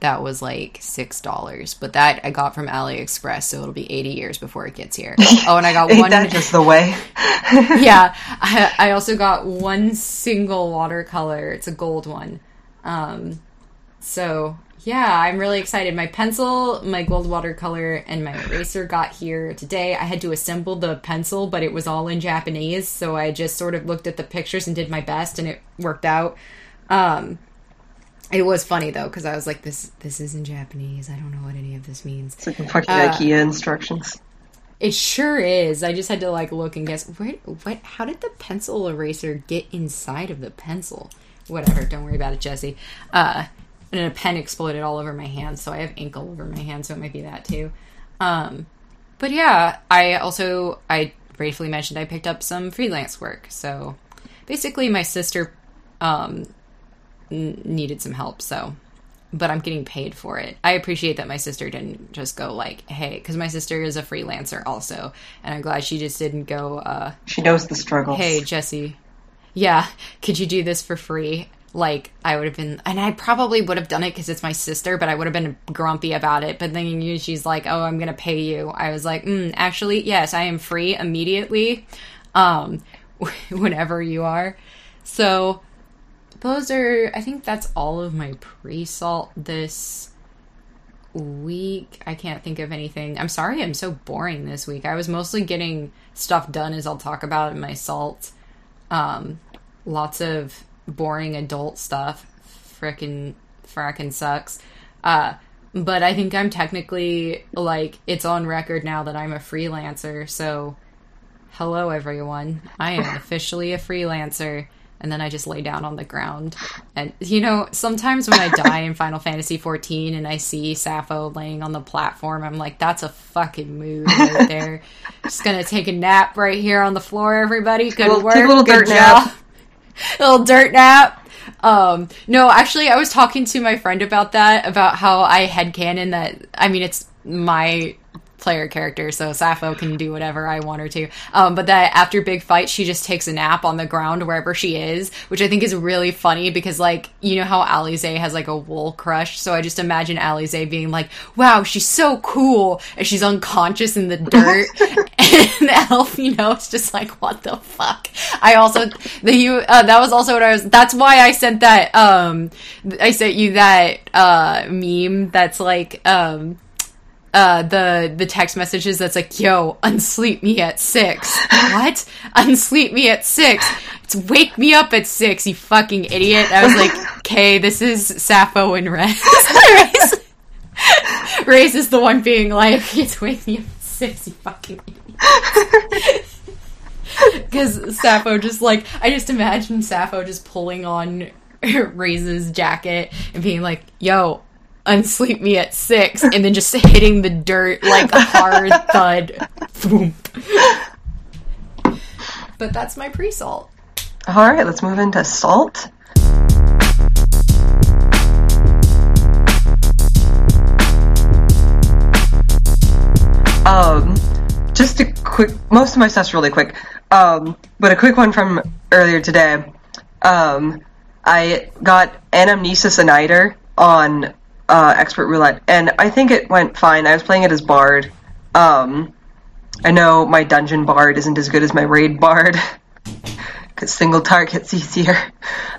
that was like six dollars, but that I got from AliExpress, so it'll be eighty years before it gets here. Oh, and I got one. that just the way? yeah, I, I also got one single watercolor. It's a gold one. Um, so yeah, I'm really excited. My pencil, my gold watercolor, and my eraser got here today. I had to assemble the pencil, but it was all in Japanese, so I just sort of looked at the pictures and did my best, and it worked out. Um, it was funny though because I was like, "This, this is in Japanese. I don't know what any of this means." It's like fucking Uh, IKEA instructions. It sure is. I just had to like look and guess where what how did the pencil eraser get inside of the pencil? Whatever, don't worry about it, Jesse. Uh and a pen exploded all over my hand, so I have ink all over my hand, so it might be that too. Um but yeah, I also I briefly mentioned I picked up some freelance work. So basically my sister um n- needed some help, so but I'm getting paid for it. I appreciate that my sister didn't just go like, "Hey," because my sister is a freelancer also, and I'm glad she just didn't go, uh, She knows the struggle. "Hey, Jesse, yeah, could you do this for free?" Like I would have been, and I probably would have done it because it's my sister, but I would have been grumpy about it. But then you, she's like, "Oh, I'm gonna pay you." I was like, mm, "Actually, yes, I am free immediately, um, whenever you are." So those are i think that's all of my pre-salt this week. I can't think of anything. I'm sorry i'm so boring this week. I was mostly getting stuff done as i'll talk about in my salt. Um lots of boring adult stuff. Frickin' frackin' sucks. Uh but i think i'm technically like it's on record now that i'm a freelancer so hello everyone. I am officially a freelancer and then I just lay down on the ground. And you know, sometimes when I die in Final Fantasy 14 and I see Sappho laying on the platform, I'm like, that's a fucking move right there. just gonna take a nap right here on the floor, everybody. Good Well, work. take a little Good dirt nap. job. little dirt nap. Um, no, actually, I was talking to my friend about that, about how I headcanon that, I mean, it's my player character, so Sappho can do whatever I want her to. Um, but that after big fight, she just takes a nap on the ground wherever she is, which I think is really funny because, like, you know how Alisaie has like a wool crush, so I just imagine Alisaie being like, "Wow, she's so cool," and she's unconscious in the dirt, and Elf, you know, it's just like, "What the fuck?" I also the you uh, that was also what I was. That's why I sent that. Um, I sent you that uh meme that's like um uh the the text messages that's like yo unsleep me at six. What? Unsleep me at six. It's wake me up at six you fucking idiot. I was like okay this is sappho and Rez. Rez. Is the one being like it's wake me up at six you fucking idiot. Because Sappho just like I just imagine Sappho just pulling on Ray's jacket and being like, "Yo, unsleep me at six, and then just hitting the dirt like a hard thud. Boom. But that's my pre-salt. All right, let's move into salt. Um, just a quick. Most of my stuff's really quick. Um, but a quick one from earlier today. Um, I got Anamnesis Anyder on uh, Expert Roulette, and I think it went fine. I was playing it as Bard. Um, I know my dungeon Bard isn't as good as my raid Bard because single target's easier.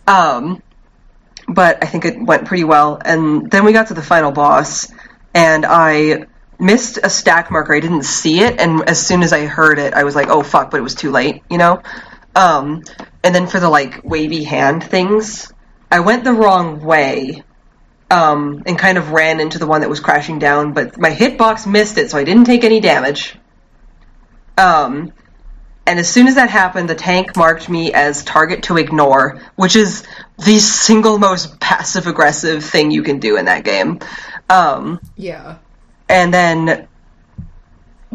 Um, but I think it went pretty well. And then we got to the final boss, and I missed a stack marker. I didn't see it, and as soon as I heard it, I was like, "Oh fuck!" But it was too late, you know. Um, and then for the like wavy hand things, I went the wrong way. Um, and kind of ran into the one that was crashing down, but my hitbox missed it, so I didn't take any damage. Um, and as soon as that happened, the tank marked me as target to ignore, which is the single most passive aggressive thing you can do in that game. Um, Yeah. and then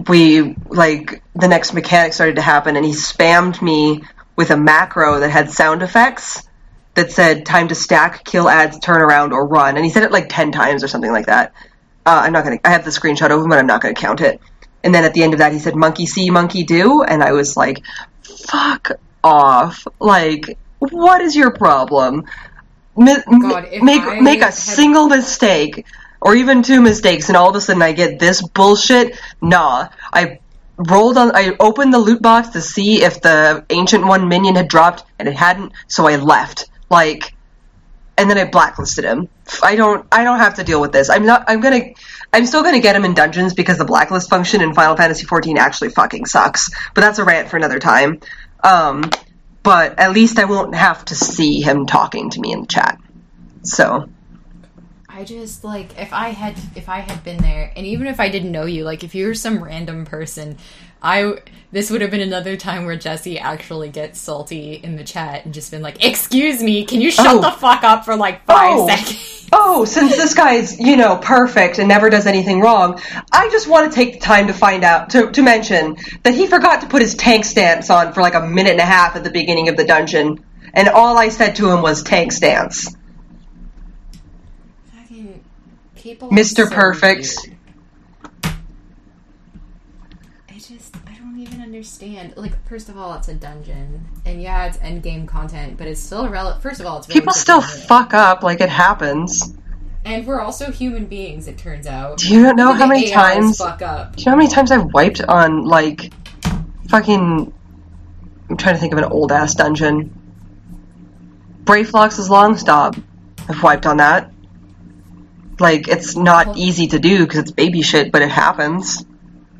we like the next mechanic started to happen, and he spammed me with a macro that had sound effects that said time to stack, kill ads, turn around, or run. And he said it like ten times or something like that. Uh, I'm not gonna. I have the screenshot of him, but I'm not gonna count it. And then at the end of that, he said "monkey see, monkey do," and I was like, "Fuck off!" Like, what is your problem? Mi- God, make I make a had- single mistake or even two mistakes, and all of a sudden I get this bullshit. Nah, I rolled on. I opened the loot box to see if the ancient one minion had dropped, and it hadn't. So I left. Like, and then I blacklisted him. I don't. I don't have to deal with this. I'm not. I'm gonna. I'm still gonna get him in dungeons because the blacklist function in Final Fantasy XIV actually fucking sucks. But that's a rant for another time. Um, but at least I won't have to see him talking to me in the chat. So I just like if I had if I had been there, and even if I didn't know you, like if you were some random person, I this would have been another time where Jesse actually gets salty in the chat and just been like, "Excuse me, can you shut Oh. the fuck up for like five Oh. seconds?" oh, since this guy's, you know, perfect and never does anything wrong, I just want to take the time to find out, to, to mention that he forgot to put his tank stance on for like a minute and a half at the beginning of the dungeon. And all I said to him was tank stance. Fucking- People Mr. so Perfect. weird. I just I don't even understand. Like, first of all, it's a dungeon, and yeah, it's end game content, but it's still relevant. First of all, it's People still fuck up like it happens. and we're also human beings. It turns out. Do you know how many AIs times? fuck up? Do you know how many times I've wiped on like fucking? I'm trying to think of an old ass dungeon. Brave Brayflox's Longstop. I've wiped on that. Like it's not easy to do because it's baby shit, but it happens.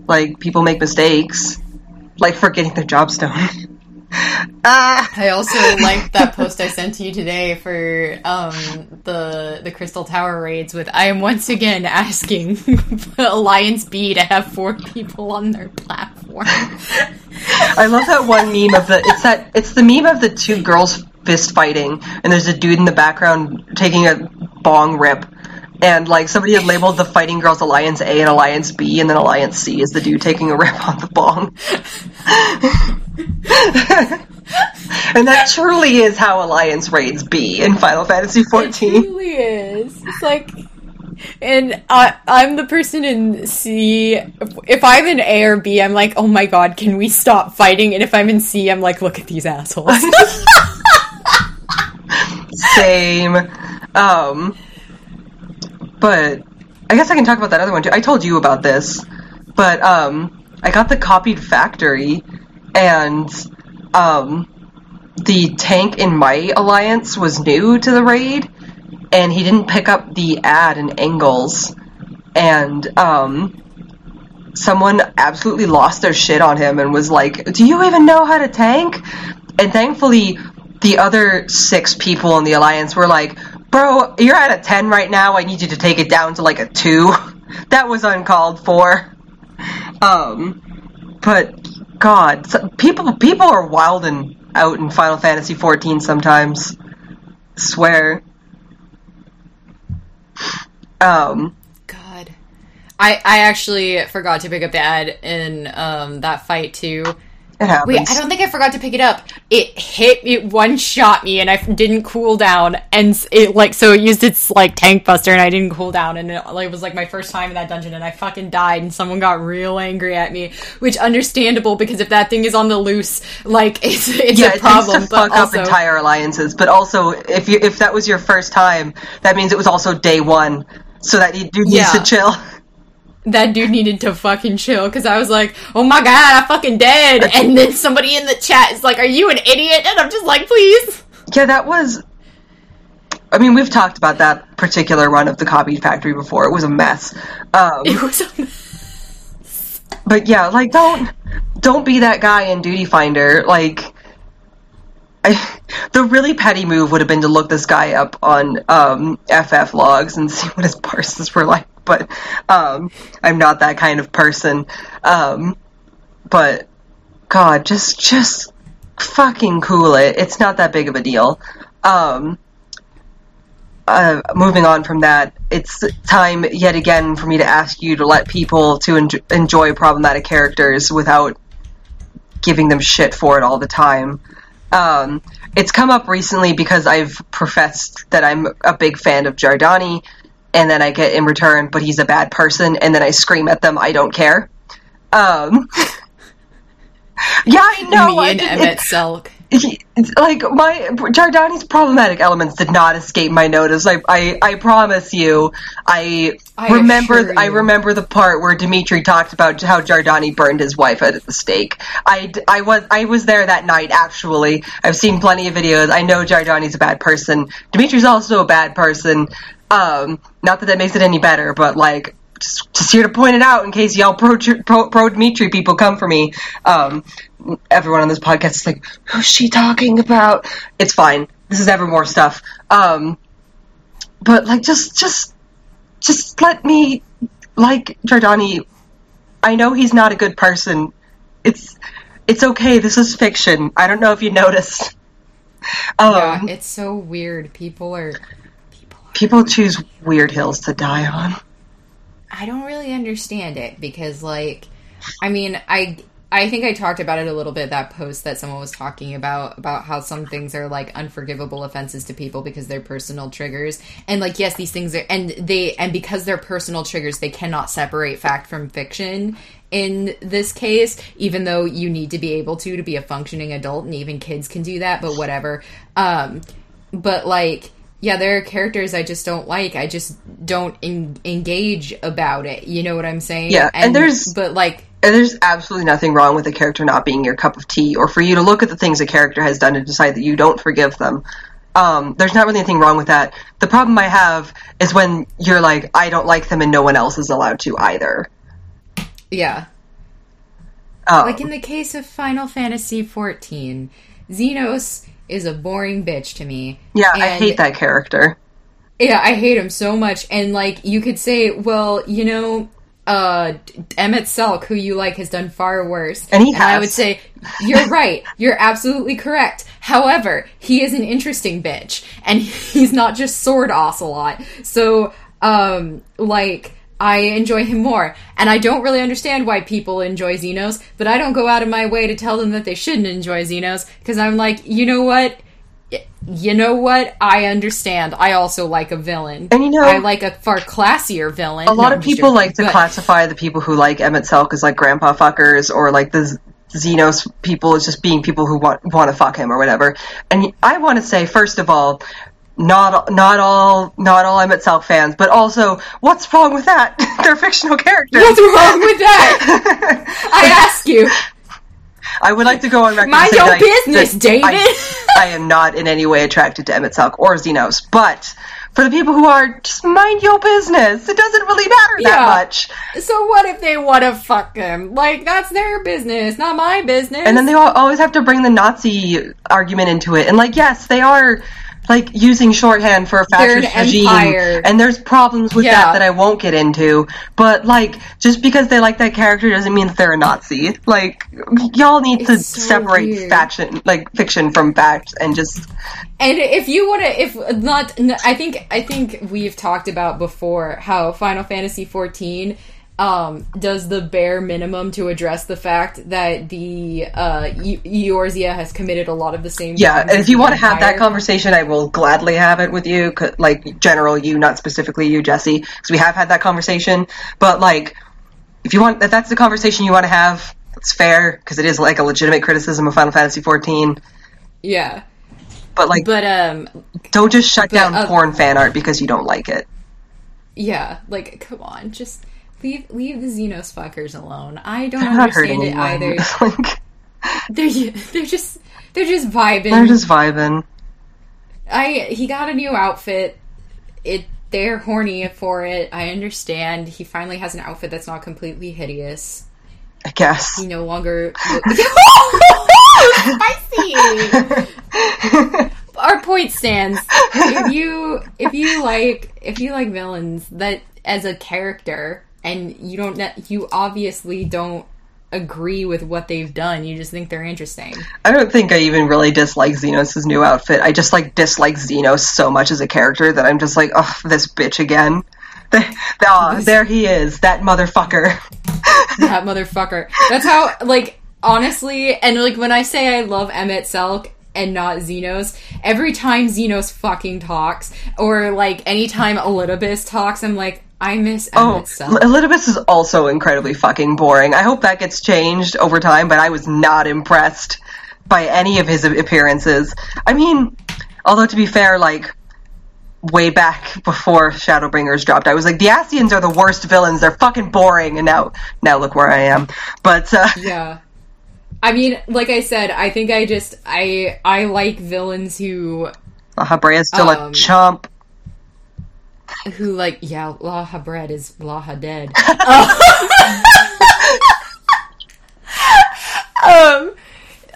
Like people make mistakes, like for getting their jobs done. ah, I also liked that post I sent to you today for um, the the Crystal Tower raids. With I am once again asking Alliance B to have four people on their platform. I love that one meme of the. It's that. It's the meme of the two girls fist fighting, and there's a dude in the background taking a bong rip. And like somebody had labeled the fighting girls Alliance A and Alliance B, and then Alliance C is the dude taking a rip on the bong. and that truly is how Alliance raids be in Final Fantasy XIV. It truly is. It's like, and I, I'm the person in C. If I'm in A or B, I'm like, oh my god, can we stop fighting? And if I'm in C, I'm like, look at these assholes. Same. Um, but I guess I can talk about that other one too. I told you about this, but um, I got the copied factory, and um, the tank in my alliance was new to the raid, and he didn't pick up the ad in angles, and um, someone absolutely lost their shit on him and was like, "Do you even know how to tank?" And thankfully, the other six people in the alliance were like, "Bro, you're at a ten right now. I need you to take it down to like a two. that was uncalled for." Um, but God, so- people people are wilding out in Final Fantasy 14 sometimes. Swear. Um, God. I, I actually forgot to pick up the ad in um, that fight too. It happens. Wait, I don't think I forgot to pick it up. It hit it one shot me and I didn't cool down and it like so it used its like tank buster and I didn't cool down and it, like, it was like my first time in that dungeon and I fucking died and someone got real angry at me, which understandable because if that thing is on the loose, like it's it's yeah, a it problem. to But fuck also, up entire alliances. But also, if you if that was your first time, that means it was also day one. So that you needs Yeah. to chill. That dude needed to fucking chill because I was like, oh my god, I fucking dead. And then somebody in the chat is like, are you an idiot? And I'm just like, please. Yeah, that was. I mean, we've talked about that particular run of the copied factory before. It was a mess. Um, It was a but yeah, like don't don't be that guy in Duty Finder. Like, I, the really petty move would have been to look this guy up on um, FF logs and see what his parses were like. But um, I'm not that kind of person. Um, but God, just just fucking cool it. It's not that big of a deal. Um, uh, moving on from that, it's time yet again for me to ask you to let people to en- enjoy problematic characters without giving them shit for it all the time. Um, it's come up recently because I've professed that I'm a big fan of Giordani, and then I get in return, but he's a bad person, and then I scream at them, I don't care. Um, yeah, I know. me I and Emet-Selch. he, like my Giordani's problematic elements did not escape my notice. I, I, I promise you. I, I remember. assure I remember the part where Dimitri talked about how Giordani burned his wife at the stake. I, I was I was there that night. Actually, I've seen plenty of videos. I know Giordani's a bad person. Dimitri's also a bad person. Um, not that that makes it any better, but like. Just, just here to point it out in case y'all pro, pro, pro Dimitri people come for me. Um, everyone on this podcast is like, who's she talking about? It's fine. This is Evermore stuff. Um, but like, just, just, just let me like Giordani. I know he's not a good person. It's, it's okay. This is fiction. I don't know if you noticed. Yeah, Um, it's so weird. People are. People choose weird hills to die on. I don't really understand it because, like, I mean, I I think I talked about it a little bit that post that someone was talking about about how some things are like unforgivable offenses to people because they're personal triggers. And like yes, these things are and they and because they're personal triggers, they cannot separate fact from fiction in this case, even though you need to be able to to be a functioning adult and even kids can do that, but whatever. Um but like yeah, there are characters I just don't like. I just don't en- engage about it. You know what I'm saying? Yeah, and there's- but like And there's absolutely nothing wrong with a character not being your cup of tea, or for you to look at the things a character has done and decide that you don't forgive them. Um, there's not really anything wrong with that. The problem I have is when you're like, I don't like them and no one else is allowed to either. yeah. Um, Like in the case of Final Fantasy XIV, Zenos is a boring bitch to me. yeah, I hate that character. Yeah, I hate him so much. And like, you could say, well, you know, uh, Emet-Selch, who you like, has done far worse. And he I has. would say, you're right. You're absolutely correct. However, he is an interesting bitch, and he's not just sword ocelot. So, um, like. I enjoy him more. And I don't really understand why people enjoy Zenos, but I don't go out of my way to tell them that they shouldn't enjoy Zenos, because I'm like, you know what? you know what? I understand. I also like a villain. And you know- I like a far classier villain. A lot of people like to classify the people who like Emet-Selch as like grandpa fuckers, or like the Zenos people as just being people who want want to fuck him or whatever. And I want to say, first of all, not not all not all Emet-Selch fans, but also, what's wrong with that? They're fictional characters. What's wrong with that? I ask you. I would like to go on record. Mind your that I- business, that David. I, I am not in any way attracted to Emet-Selch or Zenos, but for the people who are, just mind your business. It doesn't really matter that Yeah. much. So what if they want to fuck him? Like that's their business, not my business. And then they always have to bring the Nazi argument into it. And like, yes, they are like using shorthand for a an fascist regime, empire. and there's problems with Yeah. that that I won't get into. But like, just because they like that character doesn't mean that they're a Nazi. Like, y'all need to so separate weird. faction, like fiction, from fact, and just And if you want to, if not, I think I think we've talked about before how Final Fantasy XIV um, does the bare minimum to address the fact that the uh, E- Eorzea has committed a lot of the same. Yeah, and if you want to have that conversation, I will gladly have it with you, like general you, not specifically you, Jesse, because we have had that conversation. But like, if you want, if that's the conversation you want to have, it's fair because it is like a legitimate criticism of Final Fantasy XIV. yeah, But like, but um, don't just shut but, down uh, porn fan art because you don't like it. yeah, like come on, just leave leave the Zenos fuckers alone. I don't not understand it either. like, They're they're just they're just vibing. they're just vibing. I he got a new outfit. It they're horny for it. I understand. He finally has an outfit that's not completely hideous. I guess. He no longer spicy. Our point stands. If you if you like if you like villains that as a character and you don't you obviously don't agree with what they've done. You just think they're interesting. I don't think I even really dislike Zenos' new outfit. I just like dislike Zenos so much as a character that I'm just like, oh, this bitch again. Ah, there, oh, there he is, that motherfucker. that motherfucker. That's how, like, honestly, and like when I say I love Emet-Selch and not Zenos, every time Zenos fucking talks, or like anytime Elidibus talks, I'm like, I miss Oh, Emmett Elidibus is also incredibly fucking boring. I hope that gets changed over time, but I was not impressed by any of his appearances. I mean, although to be fair, like way back before Shadowbringers dropped, I was like, the Ascians are the worst villains. They're fucking boring, and now, now look where I am. But uh, yeah. I mean, like I said, I think I just I I like villains who Lahabrea is still a Um, chump. Who like yeah, Laha Bread is Laha dead. um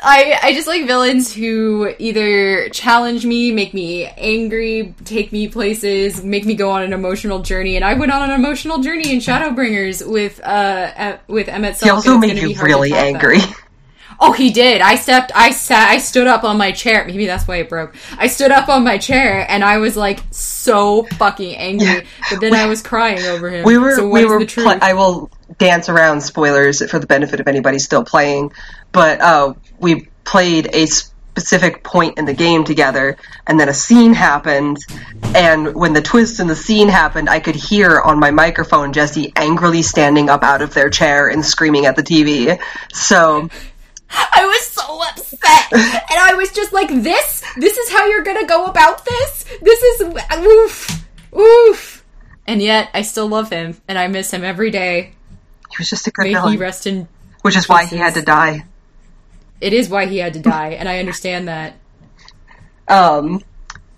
I I just like villains who either challenge me, make me angry, take me places, make me go on an emotional journey. And I went on an emotional journey in Shadowbringers with uh with Emmett. He also made you really angry. Oh, he did. I stepped, I sat, I stood up on my chair. Maybe that's why it broke. I stood up on my chair and I was like so fucking angry. But then I was crying over him. We were So we were pla- I will dance around spoilers for the benefit of anybody still playing, but uh, we played a specific point in the game together, and then a scene happened, and when the twist in the scene happened, I could hear on my microphone Jesse angrily standing up out of their chair and screaming at the TV. So I was so upset, and I was just like, "This, this is how you're gonna go about this. This is oof, oof." And yet, I still love him, and I miss him every day. he was just a good May he villain, rest in. which is why he had to die. It is why he had to die, and I understand that. Um,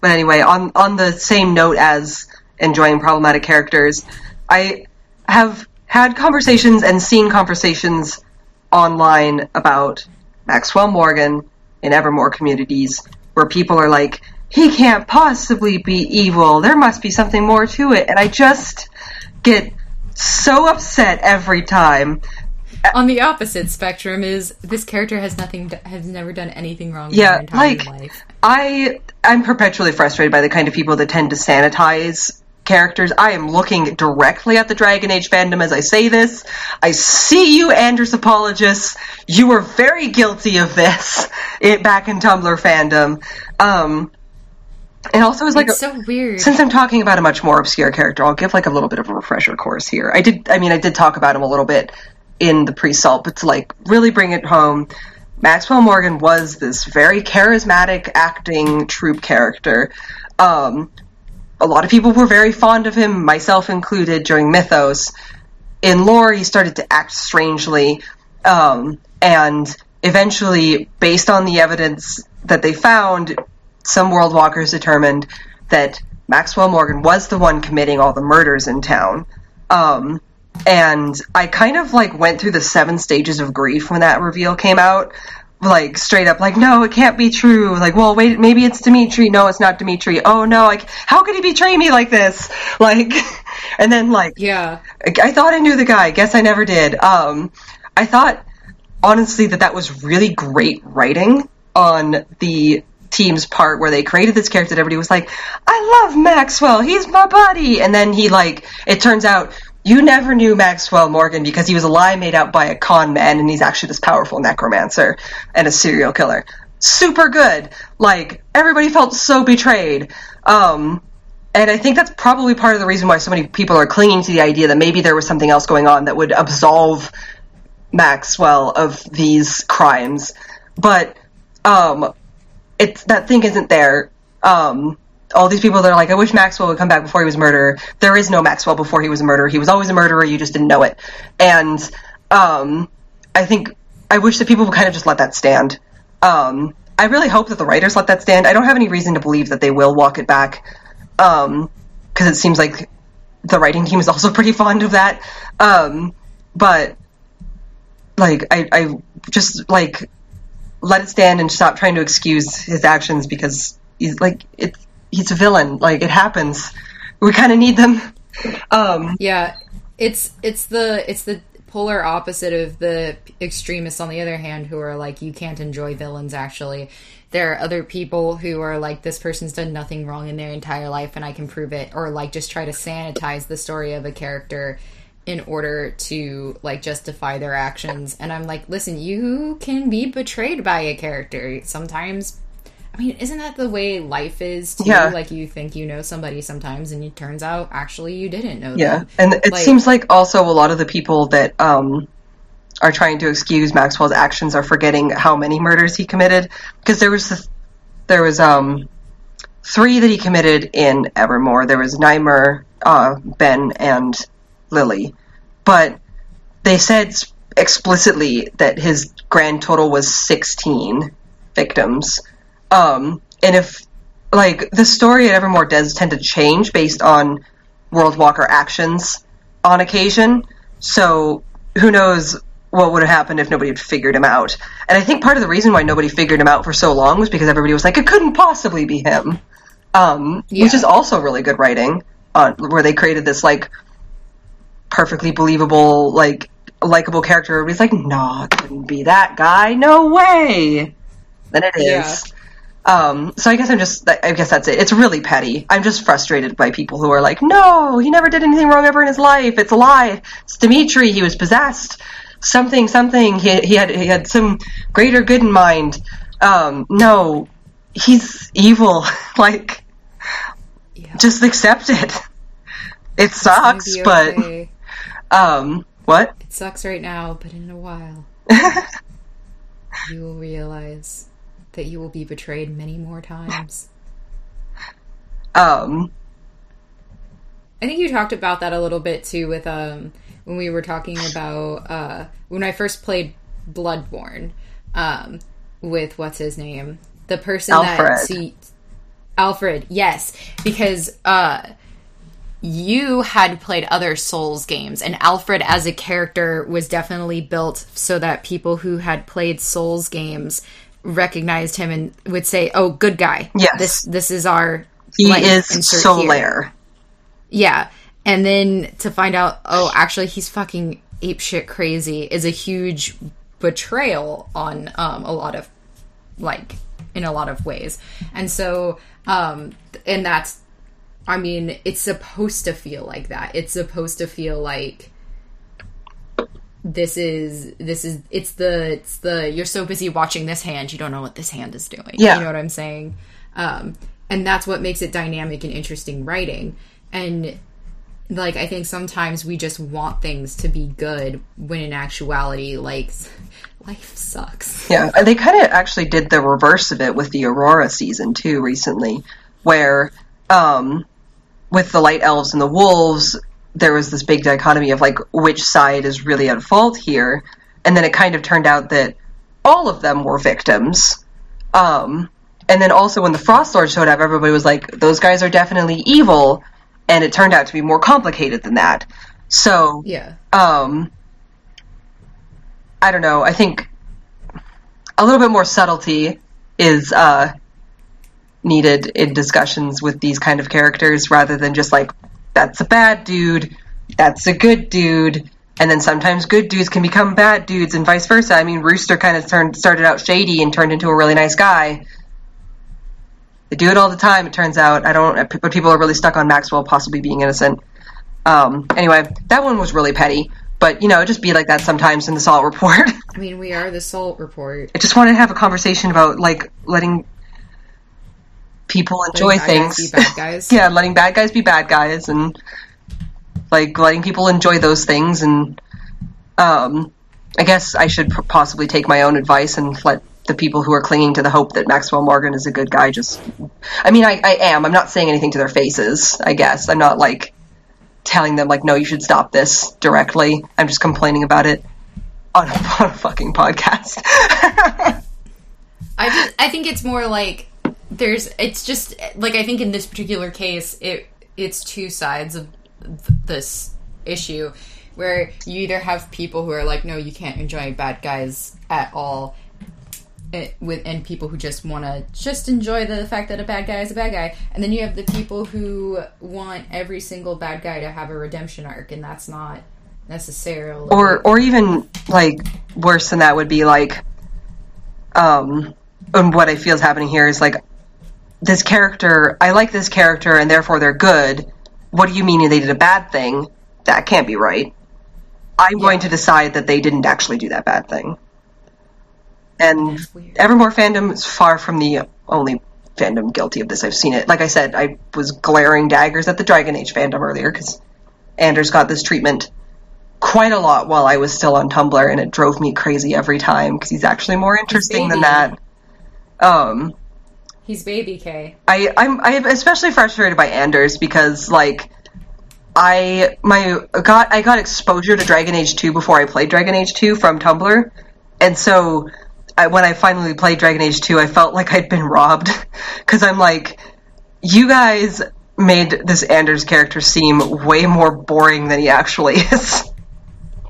but anyway, on on the same note as enjoying problematic characters, I have had conversations and seen conversations online about Maxwell Morgan in Evermore communities where people are like, he can't possibly be evil. There must be something more to it. And I just get so upset every time. On the opposite spectrum is this character has nothing, has never done anything wrong. in Yeah, like- life. I I'm perpetually frustrated by the kind of people that tend to sanitize characters. I am looking directly at the Dragon Age fandom as I say this. I see you, Anders apologists. You were very guilty of this it, back in Tumblr fandom. Um, and also, it's like It's so weird. since I'm talking about a much more obscure character, I'll give like a little bit of a refresher course here. I did, I mean, I did talk about him a little bit in the pre-salt, but to like really bring it home, Maxwell Morgan was this very charismatic acting troupe character. Um, a lot of people were very fond of him, myself included, during Mythos. In lore, he started to act strangely, um, and eventually, based on the evidence that they found, some world walkers determined that Maxwell Morgan was the one committing all the murders in town. Um, and I kind of like went through the seven stages of grief when that reveal came out. Like straight up, like no, it can't be true. Like, well, wait, maybe it's Dimitri. No, it's not Dimitri. Oh no, like how could he betray me like this? Like, and then like yeah. I thought I knew the guy. Guess I never did. Um, I thought honestly that that was really great writing on the team's part where they created this character that everybody was like, I love Maxwell. He's my buddy. And then he like, it turns out you never knew Maxwell Morgan because he was a lie made out by a con man and he's actually this powerful necromancer and a serial killer. Super good. Like, everybody felt so betrayed. Um, and I think that's probably part of the reason why so many people are clinging to the idea that maybe there was something else going on that would absolve Maxwell of these crimes. But um, it's that thing isn't there. Um, all these people that are like, I wish Maxwell would come back before he was murderer. There is no Maxwell before he was a murderer. He was always a murderer. You just didn't know it. And um, I think I wish that people would kind of just let that stand. Um, I really hope that the writers let that stand. I don't have any reason to believe that they will walk it back because it seems like the writing team is also pretty fond of that. Um, but like, I, I just like let it stand and stop trying to excuse his actions because he's like it's he's a villain. Like it happens. We kind of need them. Um, Yeah, it's it's the it's the polar opposite of the extremists on the other hand who are like you can't enjoy villains actually. There are other people who are like this person's done nothing wrong in their entire life and I can prove it or like just try to sanitize the story of a character in order to like justify their actions and I'm like listen you can be betrayed by a character sometimes I mean, isn't that the way life is too? Yeah. Like you think you know somebody sometimes, and it turns out actually you didn't know yeah, them. and it Like- seems like also a lot of the people that um, are trying to excuse Maxwell's actions are forgetting how many murders he committed because there was this, there was um three that he committed in Evermore. There was Nymer, uh, Ben, and Lily, but they said explicitly that his grand total was sixteen victims. Um, and if like the story at Evermore does tend to change based on World Walker actions on occasion, so who knows what would have happened if nobody had figured him out. And I think part of the reason why nobody figured him out for so long was because everybody was like, it couldn't possibly be him. Um, which is also really good writing, on where they created this like perfectly believable, like likable character. Everybody's like, no, it couldn't be that guy. No way. Then it is. Yeah. Um, so I guess I'm just, I guess that's it. It's really petty. I'm just frustrated by people who are like, no, he never did anything wrong ever in his life. It's a lie. It's Dimitri. He was possessed. Something, something. He, he had, he had some greater good in mind. Um, no, he's evil. like, Yeah. just accept it. It sucks, but, okay. um, what? It sucks right now, but in a while, you will realize that you will be betrayed many more times. Um, I think you talked about that a little bit too with um when we were talking about uh when I first played Bloodborne um with what's his name the person that Alfred. see Alfred yes because uh you had played other Souls games and Alfred as a character was definitely built so that people who had played Souls games recognized him and would say oh good guy Yes. this this is our he is insert here. Yeah. And then to find out, oh, actually, he's fucking apeshit crazy is a huge betrayal on um, a lot of, like, in a lot of ways. And so, um, and that's, I mean, it's supposed to feel like that. It's supposed to feel like this is this is it's the it's the you're so busy watching this hand you don't know what this hand is doing. Yeah. you know what i'm saying? Um and that's what makes it dynamic and interesting writing. And like i think sometimes we just want things to be good when in actuality like life sucks. Yeah, they kind of actually did the reverse of it with the Aurora season too recently, where um, with the light elves and the wolves, there was this big dichotomy of like which side is really at fault here, and then it kind of turned out that all of them were victims. Um, and then also when the Frost Lord showed up, everybody was like, "Those guys are definitely evil," and it turned out to be more complicated than that. So yeah um I don't know. I think a little bit more subtlety is uh needed in discussions with these kind of characters rather than just like that's a bad dude, that's a good dude, and then sometimes good dudes can become bad dudes and vice versa. I mean, Rooster kind of turned started out shady and turned into a really nice guy. They do it all the time. It turns out. I don't. But people are really stuck on Maxwell possibly being innocent. Um, anyway, that one was really petty. But you know, it just be like that sometimes in the Salt Report. i mean we are the salt report I just wanted to have a conversation about like letting people enjoy Letting bad guys things. be bad guys. yeah, letting bad guys be bad guys, and like letting people enjoy those things. And um, I guess I should p- possibly take my own advice and let the people who are clinging to the hope that Maxwell Morgan is a good guy just. I mean, I, I am. I'm not saying anything to their faces. I guess I'm not like telling them like, no, you should stop this directly. I'm just complaining about it on a, on a fucking podcast. I just I think it's more like there's it's just like I think in this particular case it it's two sides of th- this issue where you either have people who are like no you can't enjoy bad guys at all eh, with and people who just want to just enjoy the fact that a bad guy is a bad guy and then you have the people who want every single bad guy to have a redemption arc and that's not necessarily or or even like worse than that would be like um and what I feel is happening here is like this character I like this character and therefore they're good. What do you mean they did a bad thing? That can't be right. I'm going to decide that they didn't actually do that bad thing. And Evermore fandom is far from the only fandom guilty of this. I've seen it. Like I said, I was glaring daggers at the Dragon Age fandom earlier because Anders got this treatment quite a lot while I was still on Tumblr, and it drove me crazy every time because he's actually more interesting than that. Um, he's baby K I I'm I'm especially frustrated by Anders because like I my got I got exposure to Dragon Age 2 before I played Dragon Age 2 from Tumblr. And so I, when I finally played Dragon Age 2, I felt like I'd been robbed cuz I'm like you guys made this Anders character seem way more boring than he actually is.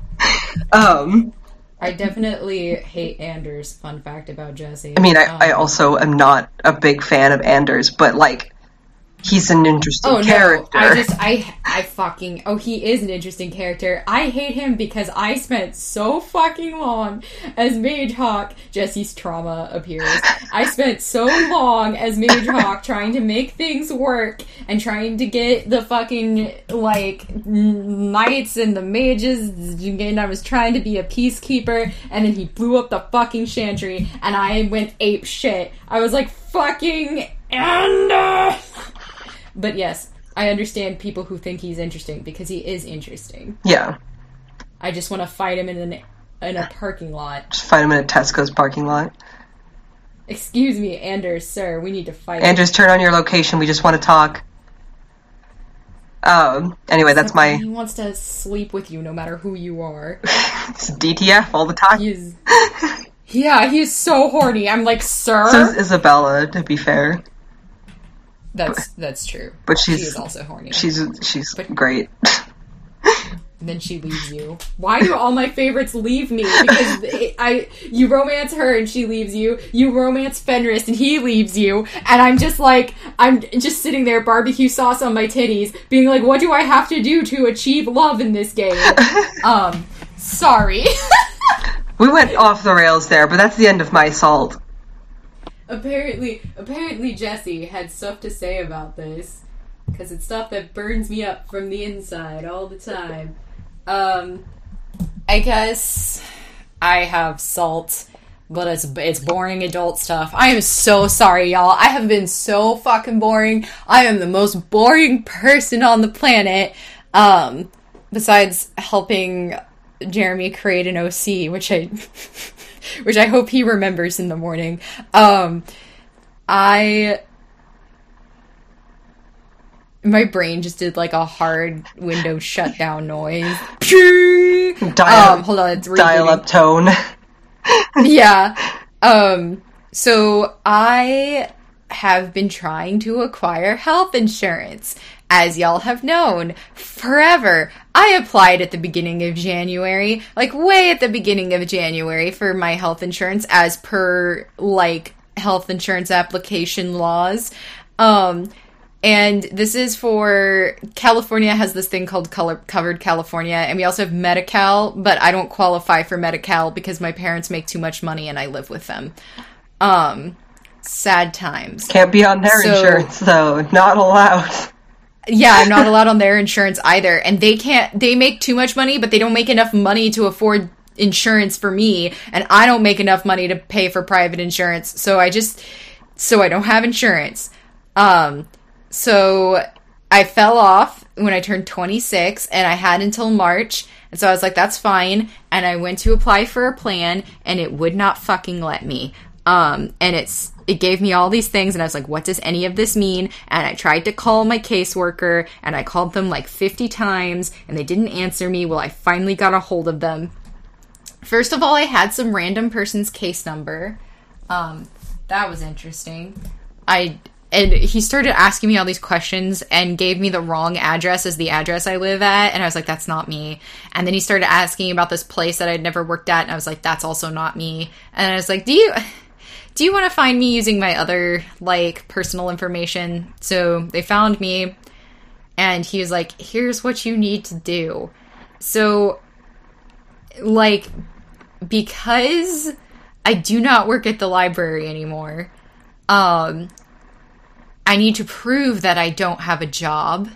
um I definitely hate Anders. Fun fact about Jesse. I mean, I, Um, I also am not a big fan of Anders, but like, he's an interesting Oh character. no! I just I I fucking oh he is an interesting character. I hate him because I spent so fucking long as Mage Hawke. Jesse's trauma appears. I spent so long as Mage Hawke trying to make things work and trying to get the fucking like knights and the mages. And I was trying to be a peacekeeper, and then he blew up the fucking chantry, and I went ape shit. I was like fucking Ender. But yes, I understand people who think he's interesting because he is interesting. yeah, I just want to fight him in an in a parking lot. just fight him in a Tesco's parking lot. Excuse me, Anders, sir, we need to fight. Andrews, turn on your location. We just want to talk. Um. Anyway, that's my He wants to sleep with you, no matter who you are. it's DTF all the time. He's yeah, he's so horny. I'm like, sir. So is. Isabela, to be fair, That's that's true. but She she's is also horny. she's she's But- great. And then she leaves you. Why do all my favorites leave me? Because it, I, you romance her and she leaves you. You romance Fenris and he leaves you. And I'm just like, I'm just sitting there, barbecue sauce on my titties, being like, what do I have to do to achieve love in this game? um, sorry. We went off the rails there, but that's the end of my assault. Apparently, apparently Jesse had stuff to say about this because it's stuff that burns me up from the inside all the time. Um, I guess I have salt, but it's it's boring adult stuff. I am so sorry, y'all. I have been so fucking boring. I am the most boring person on the planet. Um, besides helping Jeremy create an OC, which I which I hope he remembers in the morning. Um, I my brain just did like a hard window shutdown noise. Dial, Um, hold on, it's dial up tone. yeah. Um so I have been trying to acquire health insurance. As y'all have known, forever. I applied at the beginning of January, like way at the beginning of January for my health insurance as per like health insurance application laws. Um and this is for California has this thing called color covered California, and we also have Medi-Cal, but I don't qualify for Medi-Cal because my parents make too much money and I live with them. Um, sad times. Can't be on their So- insurance though. Not allowed. Yeah, I'm not allowed on their insurance either, and they can't. They make too much money, but they don't make enough money to afford insurance for me, and I don't make enough money to pay for private insurance. So I just, so I don't have insurance. Um, so I fell off when I turned 26 and I had until March. And so I was like, that's fine. And I went to apply for a plan and it would not fucking let me. Um, and it's, it gave me all these things and I was like, what does any of this mean? And I tried to call my caseworker and I called them like 50 times and they didn't answer me. Well, I finally got a hold of them. First of all, I had some random person's case number. Um, that was interesting. I and he started asking me all these questions and gave me the wrong address as the address I live at, and I was like, "That's not me." And then he started asking about this place that I'd never worked at, and I was like, "That's also not me." And I was like, "Do you?" Do you want to find me using my other like personal information? So they found me and he was like, "Here's what you need to do." So like because I do not work at the library anymore, um, I need to prove that I don't have a job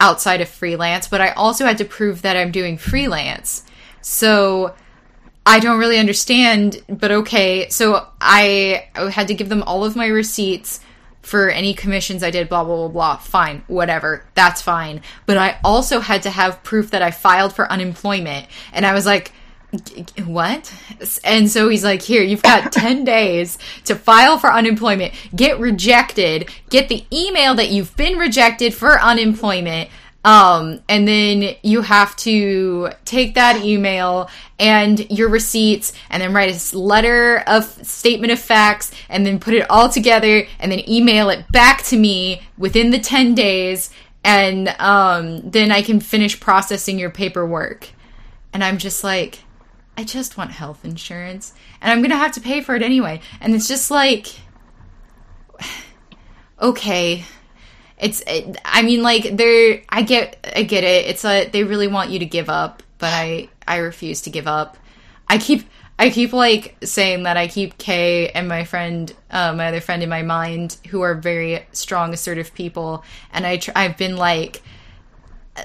outside of freelance, but I also had to prove that I'm doing freelance. So I don't really understand, but okay. So I had to give them all of my receipts for any commissions I did, blah, blah, blah, blah. Fine, whatever. That's fine. But I also had to have proof that I filed for unemployment. And I was like, "G- g- what? And so he's like, here, you've got 10 days to file for unemployment, get rejected, get the email that you've been rejected for unemployment. Um, and then you have to take that email and your receipts and then write a letter of statement of facts and then put it all together and then email it back to me within the 10 days. And, um, then I can finish processing your paperwork. And I'm just like, I just want health insurance and I'm going to have to pay for it anyway. And it's just like, okay. It's it, I mean like they're I get I get it. It's a they really want you to give up, but I I refuse to give up. I keep I keep like saying that I keep Kay and my friend, uh, my other friend in my mind, who are very strong, assertive people, and I tr- I've been like,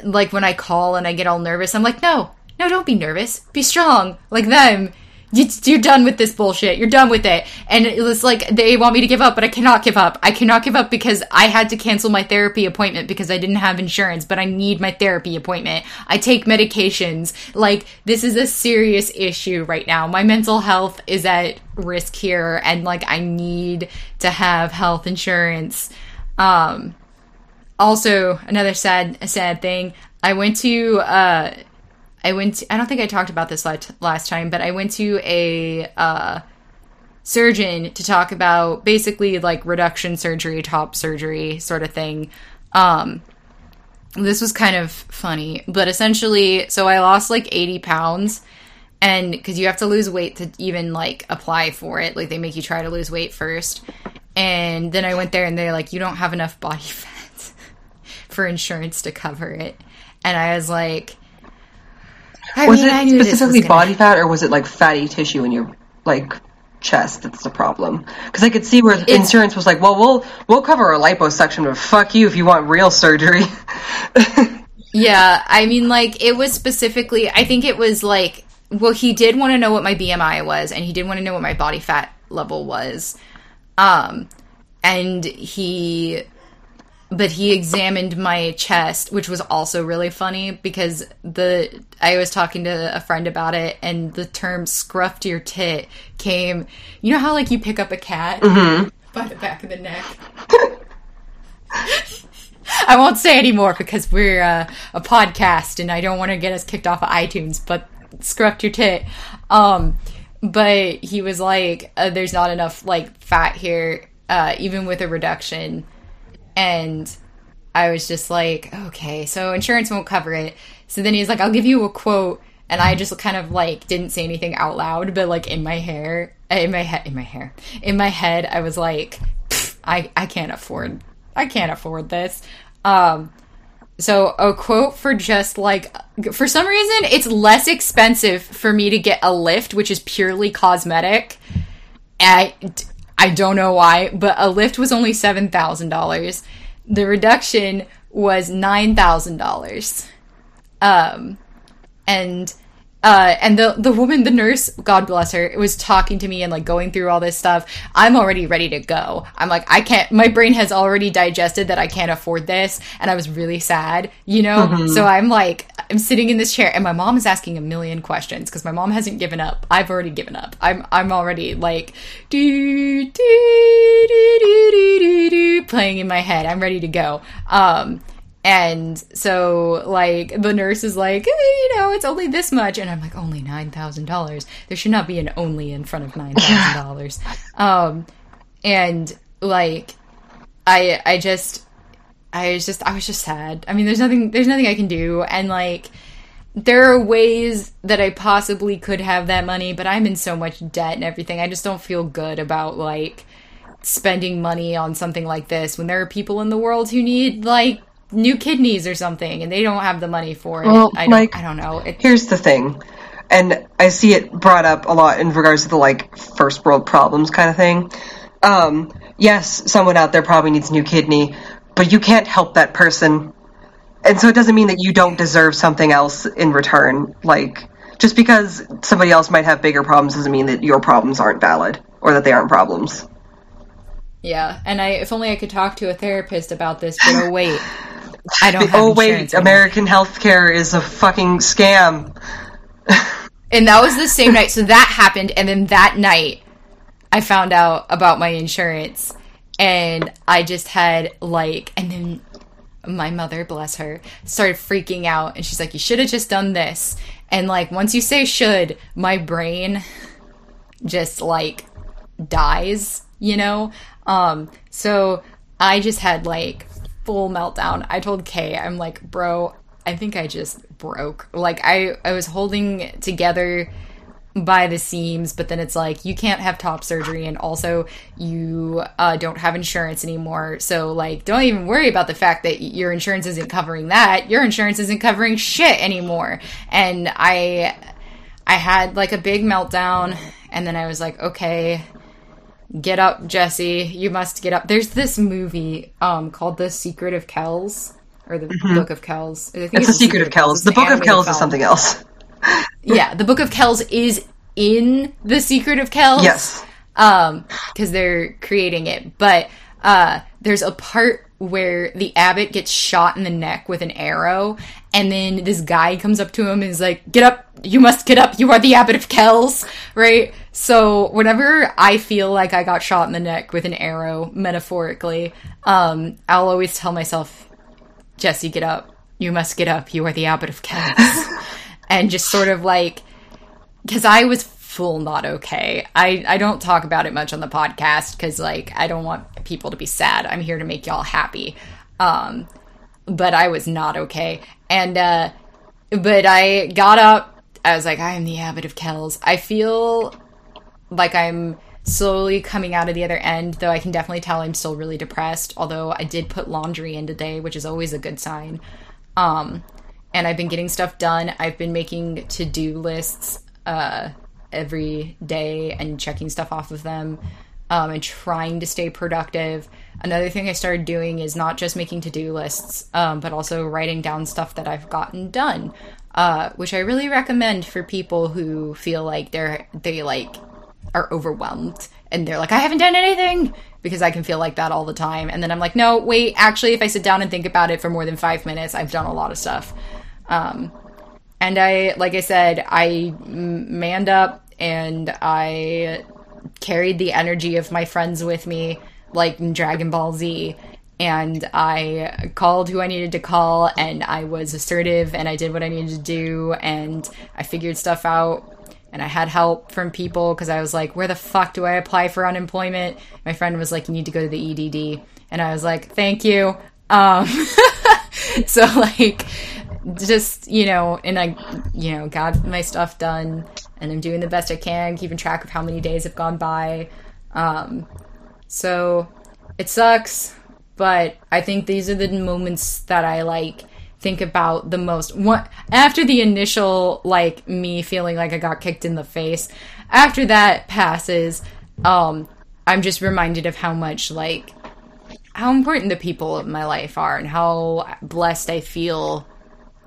like when I call and I get all nervous, I'm like, no, no, don't be nervous, be strong, like them you're done with this bullshit. You're done with it. And it was like, they want me to give up, but I cannot give up. I cannot give up because I had to cancel my therapy appointment because I didn't have insurance, but I need my therapy appointment. I take medications. Like, this is a serious issue right now. My mental health is at risk here, and like, I need to have health insurance. Um, also, another sad, sad thing. I went to, uh, I went. To, I don't think I talked about this last, time, but I went to a uh, surgeon to talk about basically like reduction surgery, top surgery sort of thing. Um, this was kind of funny, but essentially, so I lost like 80 pounds and because you have to lose weight to even like apply for it like they make you try to lose weight first and then i went there and they're like you don't have enough body fat for insurance to cover it and i was like I was mean, it specifically gonna... body fat, or was it like fatty tissue in your like chest that's the problem? Because I could see where it's... insurance was like, well, we'll we'll cover a liposuction, but fuck you if you want real surgery. yeah, I mean, like it was specifically. I think it was like, well, he did want to know what my BMI was, and he did want to know what my body fat level was. Um, and he but he examined my chest, which was also really funny because the I was talking to a friend about it, and the term "scruffed your tit" came. You know how like you pick up a cat mm-hmm. by the back of the neck. I won't say anymore because we're uh, a podcast, and I don't want to get us kicked off of iTunes. But scruffed your tit. Um, but he was like, uh, "There's not enough like fat here, uh, even with a reduction." And I was just like, okay, so insurance won't cover it. So then he's like, I'll give you a quote. And I just kind of like didn't say anything out loud, but like in my hair, in my head, in my hair, in my head, I was like, I, I can't afford, I can't afford this. Um, so a quote for just like for some reason it's less expensive for me to get a lift, which is purely cosmetic. I I don't know why, but a lift was only $7,000. The reduction was $9,000. Um, and uh, and the the woman, the nurse, God bless her, was talking to me and like going through all this stuff. I'm already ready to go. I'm like, I can't. My brain has already digested that I can't afford this, and I was really sad, you know. Mm-hmm. So I'm like, I'm sitting in this chair, and my mom is asking a million questions because my mom hasn't given up. I've already given up. I'm I'm already like, do do do do do do playing in my head. I'm ready to go. Um and so, like, the nurse is like, hey, you know, it's only this much. And I'm like, only $9,000. There should not be an only in front of $9,000. um, and, like, I, I just, I was just, I was just sad. I mean, there's nothing, there's nothing I can do. And, like, there are ways that I possibly could have that money, but I'm in so much debt and everything. I just don't feel good about, like, spending money on something like this when there are people in the world who need, like, new kidneys or something, and they don't have the money for it. Well, I don't, like, I don't know. It, here's the thing, and I see it brought up a lot in regards to the like first world problems kind of thing. Um, yes, someone out there probably needs a new kidney, but you can't help that person, and so it doesn't mean that you don't deserve something else in return. Like just because somebody else might have bigger problems doesn't mean that your problems aren't valid or that they aren't problems. Yeah, and I if only I could talk to a therapist about this, but oh wait. I don't. oh wait, American healthcare is a fucking scam. and that was the same night. So that happened, and then that night, I found out about my insurance, and I just had like, and then my mother, bless her, started freaking out, and she's like, "You should have just done this." And like, once you say "should," my brain just like dies, you know. Um, so I just had like full meltdown. I told Kay, I'm like, bro, I think I just broke. Like I, I was holding together by the seams, but then it's like you can't have top surgery, and also you uh, don't have insurance anymore. So, like, don't even worry about the fact that your insurance isn't covering that. Your insurance isn't covering shit anymore. And I, I had like a big meltdown, and then I was like, okay, get up, Jesse. You must get up. There's this movie um, called The Secret of Kells. Or the Book of Kells. I think Mm-hmm. It's the Secret of Kells. It's The Book of Kells is something else. yeah, the Book of Kells is in the Secret of Kells. Yes. Um, because they're creating it. But uh there's a part where the abbot gets shot in the neck with an arrow, and then this guy comes up to him and is like, Get up, you must get up, you are the abbot of Kells, right? So whenever I feel like I got shot in the neck with an arrow, metaphorically, um, I'll always tell myself, Jesse, get up. You must get up. You are the abbot of Kells. and just sort of like, because I was full not okay. I, I don't talk about it much on the podcast because, like, I don't want people to be sad. I'm here to make y'all happy. Um, but I was not okay. And, uh, but I got up. I was like, I am the abbot of Kells. I feel like I'm slowly coming out of the other end, though I can definitely tell I'm still really depressed. Although I did put laundry in today, which is always a good sign. Um, and I've been getting stuff done. I've been making to do lists uh, every day and checking stuff off of them um, and trying to stay productive. Another thing I started doing is not just making to do lists, um, but also writing down stuff that I've gotten done. Uh, which I really recommend for people who feel like they're they like are overwhelmed and they're like, I haven't done anything because I can feel like that all the time. And then I'm like, no, wait, actually, if I sit down and think about it for more than five minutes, I've done a lot of stuff. Um, and I, like I said, I manned up and I carried the energy of my friends with me, like in Dragon Ball Z. And I called who I needed to call, and I was assertive, and I did what I needed to do, and I figured stuff out and I had help from people because I was like, where the fuck do I apply for unemployment? My friend was like, you need to go to the EDD. And I was like, thank you. Um, so like, just, you know, and I, you know, got my stuff done and I'm doing the best I can, keeping track of how many days have gone by. Um, so it sucks, but I think these are the moments that I like think about the most. What after the initial like me feeling like I got kicked in the face after that passes um I'm just reminded of how much like how important the people of my life are and how blessed I feel.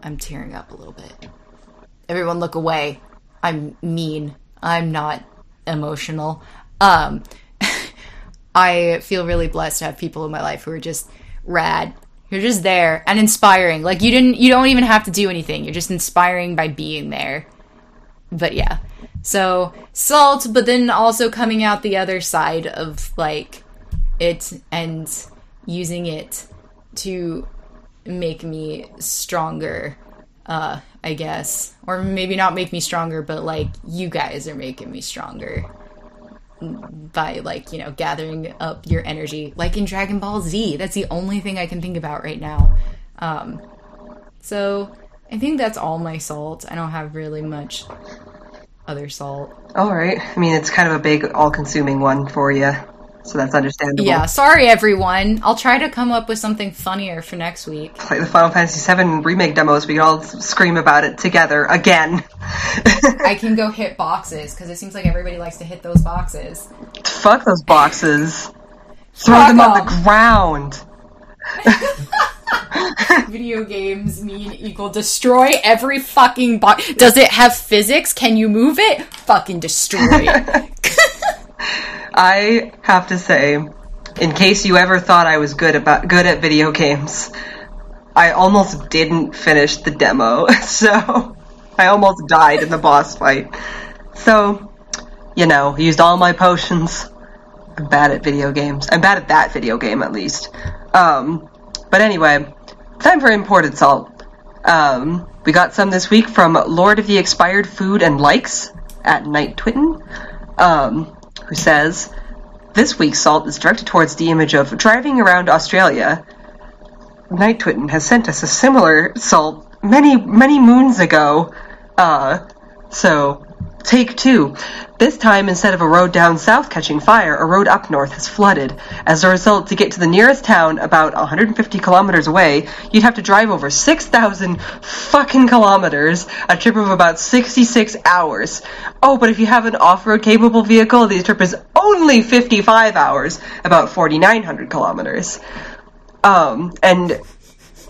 I'm tearing up a little bit. Everyone look away I'm mean I'm not emotional um I feel really blessed to have people in my life who are just rad you're just there and inspiring. Like you didn't you don't even have to do anything. You're just inspiring by being there. But yeah. So salt, but then also coming out the other side of like it and using it to make me stronger, uh, I guess. Or maybe not make me stronger, but like you guys are making me stronger by like you know gathering up your energy like in dragon ball z. That's the only thing i can think about right now. Um so i think that's all my salt. I don't have really much other salt. All right. I mean, it's kind of a big, all-consuming one for you, so that's understandable. yeah sorry everyone i'll try to come up with something funnier for next week like the Final Fantasy VII remake demos. We can all scream about it together again. i can go hit boxes because it seems like everybody likes to hit those boxes Fuck those boxes. Throw Fuck them on the ground. video games mean equal destroy every fucking box does it have physics can you move it fucking destroy it I have to say, in case you ever thought I was good about good at video games, I almost didn't finish the demo. So I almost died in the boss fight. So, you know, used all my potions. I'm bad at video games. I'm bad at that video game at least. Um, but anyway, time for imported salt. Um, we got some this week from Lord of the Expired Food and Likes at Night Twitten, um, who says, This week's salt is directed towards the image of driving around Australia. Night Twitten has sent us a similar salt many, many moons ago. Uh, so Take two. This time, instead of a road down south catching fire, a road up north has flooded. As a result, to get to the nearest town, about 150 kilometers away, you'd have to drive over 6,000 fucking kilometers, a trip of about 66 hours. Oh, but if you have an off-road capable vehicle, the trip is only 55 hours, about 4,900 kilometers. Um, and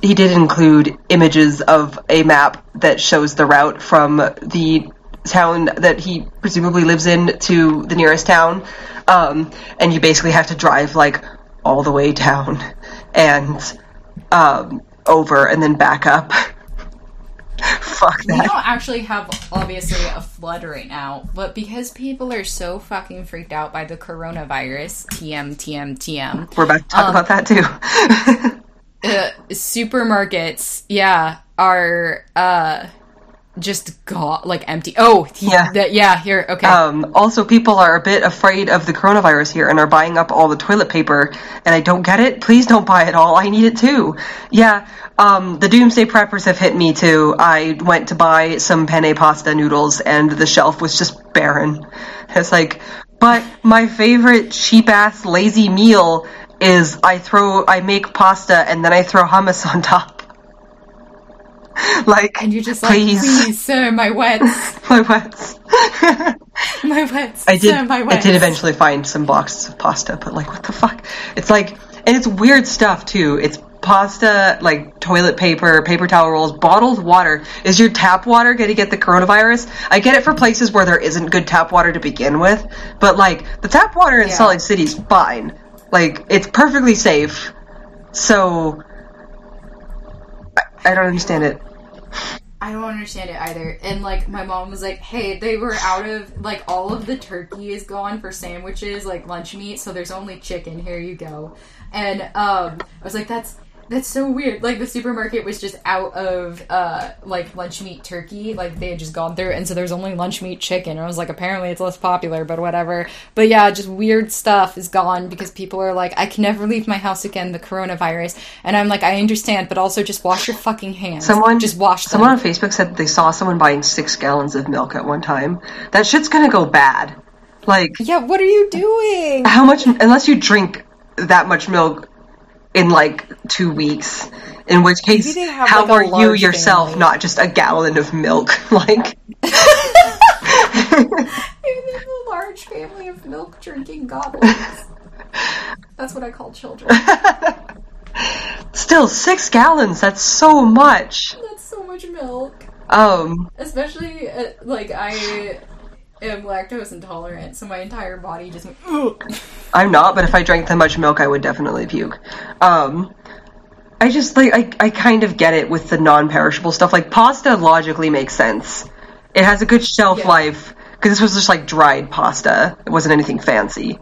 he did include images of a map that shows the route from the town that he presumably lives in to the nearest town. Um, and you basically have to drive like all the way down and um, over and then back up. Fuck that. We don't actually have obviously a flood right now, but because people are so fucking freaked out by the coronavirus, TM TM TM, We're about to talk about that too. uh, supermarkets, yeah, are uh just got like empty. Oh, he- Yeah. that- yeah. Here, okay. Um, also, people are a bit afraid of the coronavirus here and are buying up all the toilet paper, and I don't get it. Please don't buy it all. I need it too. Yeah, um, the doomsday preppers have hit me too. I went to buy some penne pasta noodles, and the shelf was just barren. It's like, but my favorite cheap ass lazy meal is I throw, I make pasta and then I throw hummus on top. like, and you're just like, please, please, sir, my wets, my wets. my wets. I did. sir, my I did eventually find some boxes of pasta, but like, what the fuck? It's like, and it's weird stuff too. It's pasta, like toilet paper, paper towel rolls, bottled water. Is your tap water going to get the coronavirus? I get it for places where there isn't good tap water to begin with, but like the tap water in Yeah. Salt Lake City's fine. Like it's perfectly safe. So I, I don't understand it. I don't understand it either. And like my mom was like, "Hey, they were out of like all of the turkey is gone for sandwiches, like lunch meat, so there's only chicken. Here you go." And um I was like, "That's that's so weird. Like the supermarket was just out of uh like lunch meat turkey, like they had just gone through and so there's only lunch meat chicken." And I was like, "Apparently it's less popular, but whatever." But yeah, just weird stuff is gone because people are like, "I can never leave my house again, the coronavirus." And I'm like, "I understand, but also just wash your fucking hands. Someone just wash them." Someone on Facebook said they saw someone buying six gallons of milk at one time. That shit's gonna go bad. Like Yeah, what are you doing? how much? Unless you drink that much milk in like two weeks. In which case, Maybe they have, how like, are you yourself family. not just a gallon of milk? Like, Maybe they have a large family of milk drinking goblins. That's what I call children. still six gallons. That's so much. That's so much milk. Um, Especially, uh, like, I am lactose intolerant, so my entire body just went, Ugh. I'm not, but if I drank that much milk, I would definitely puke. Um, I just like I, I kind of get it with the non-perishable stuff. Like pasta logically makes sense. It has a good shelf Yeah. life because this was just like dried pasta. It wasn't anything fancy,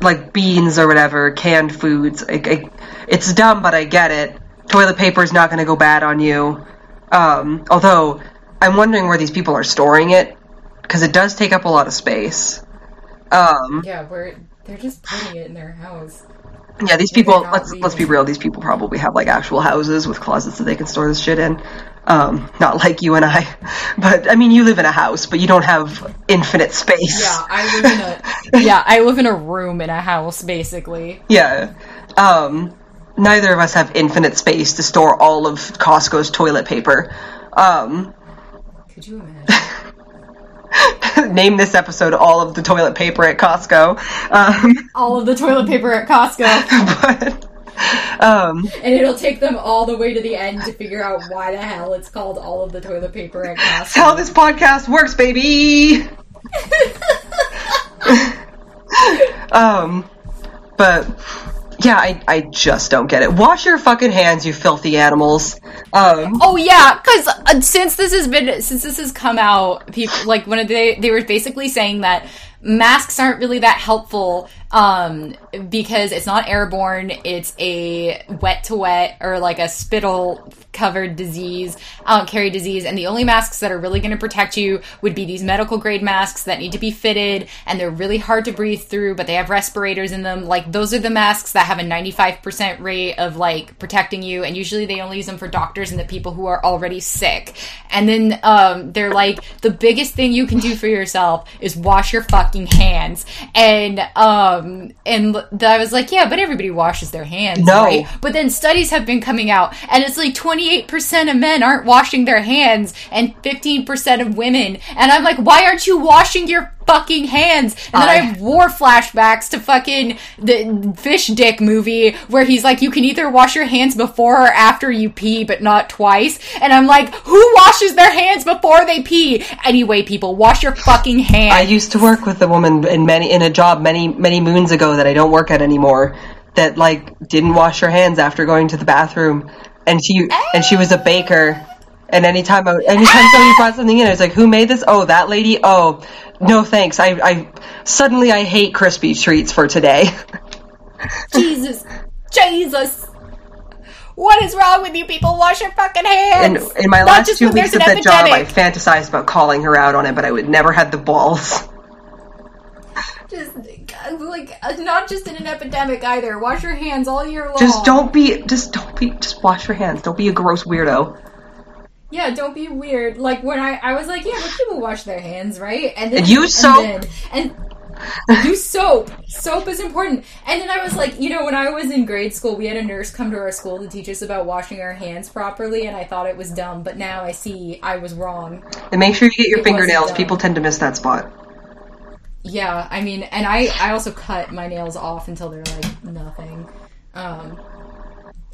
like beans or whatever, canned foods. I, I, it's dumb, but I get it. Toilet paper is not going to go bad on you. Um, although I'm wondering where these people are storing it because it does take up a lot of space. Um, Yeah, we're, they're just putting it in their house. Yeah, these people. Let's let's be real. These people probably have like actual houses with closets that they can store this shit in. Um, not like you and I, but I mean, you live in a house, but you don't have infinite space. Yeah, I live in a yeah, I live in a room in a house basically. Yeah. Um, neither of us have infinite space to store all of Costco's toilet paper. Um, Could you imagine? name this episode "All of the Toilet Paper at Costco." Um, All of the toilet paper at Costco, but um, and it'll take them all the way to the end to figure out why the hell it's called all of the toilet paper at Costco. that's how this podcast works, baby. um, but yeah, I, I just don't get it. Wash your fucking hands, you filthy animals. Um, Oh yeah, because uh, since this has been since this has come out, people like when they they were basically saying that masks aren't really that helpful um, because it's not airborne. It's a wet to wet or like a spittle covered disease, um, carry disease. And the only masks that are really going to protect you would be these medical grade masks that need to be fitted and they're really hard to breathe through, but they have respirators in them. Like those are the masks that have a 95% rate of like protecting you. And usually they only use them for doctors and the people who are already sick. And then, um, they're like, the biggest thing you can do for yourself is wash your fucking hands. And, um, and I was like, yeah, but everybody washes their hands, No. right? But then studies have been coming out, and it's like 28% of men aren't washing their hands, and 15% of women. And I'm like, why aren't you washing your fucking hands? And then I, I- have war flashbacks to fucking the fish dick movie where he's like, you can either wash your hands before or after you pee, but not twice. And I'm like, who washes their hands before they pee? Anyway, people, wash your fucking hands. I used to work with a woman in many in a job many many moons ago that I don't work at anymore. That like didn't wash her hands after going to the bathroom, and she and she was a baker. And anytime I, anytime somebody brought something in, I was like, "Who made this? Oh, that lady. Oh, no thanks. I, I suddenly I hate crispy treats for today. Jesus. Jesus. What is wrong with you people? Wash your fucking In hands. in my Not last two weeks at that job, I fantasized about calling her out on it, but I would never had the balls. Just like not just in an epidemic either. Wash your hands all year long. Just don't be. Just don't be. Just wash your hands. Don't be a gross weirdo. Yeah, don't be weird. Like when I I was like, yeah, but people wash their hands, right? And then And use soap. then- and use soap. Soap is important. And then I was like, you know, when I was in grade school, we had a nurse come to our school to teach us about washing our hands properly, and I thought it was dumb, but now I see I was wrong. And make sure you get your It fingernails. People tend to miss that spot. Yeah, I mean, and I I also cut my nails off until they're like nothing. Um,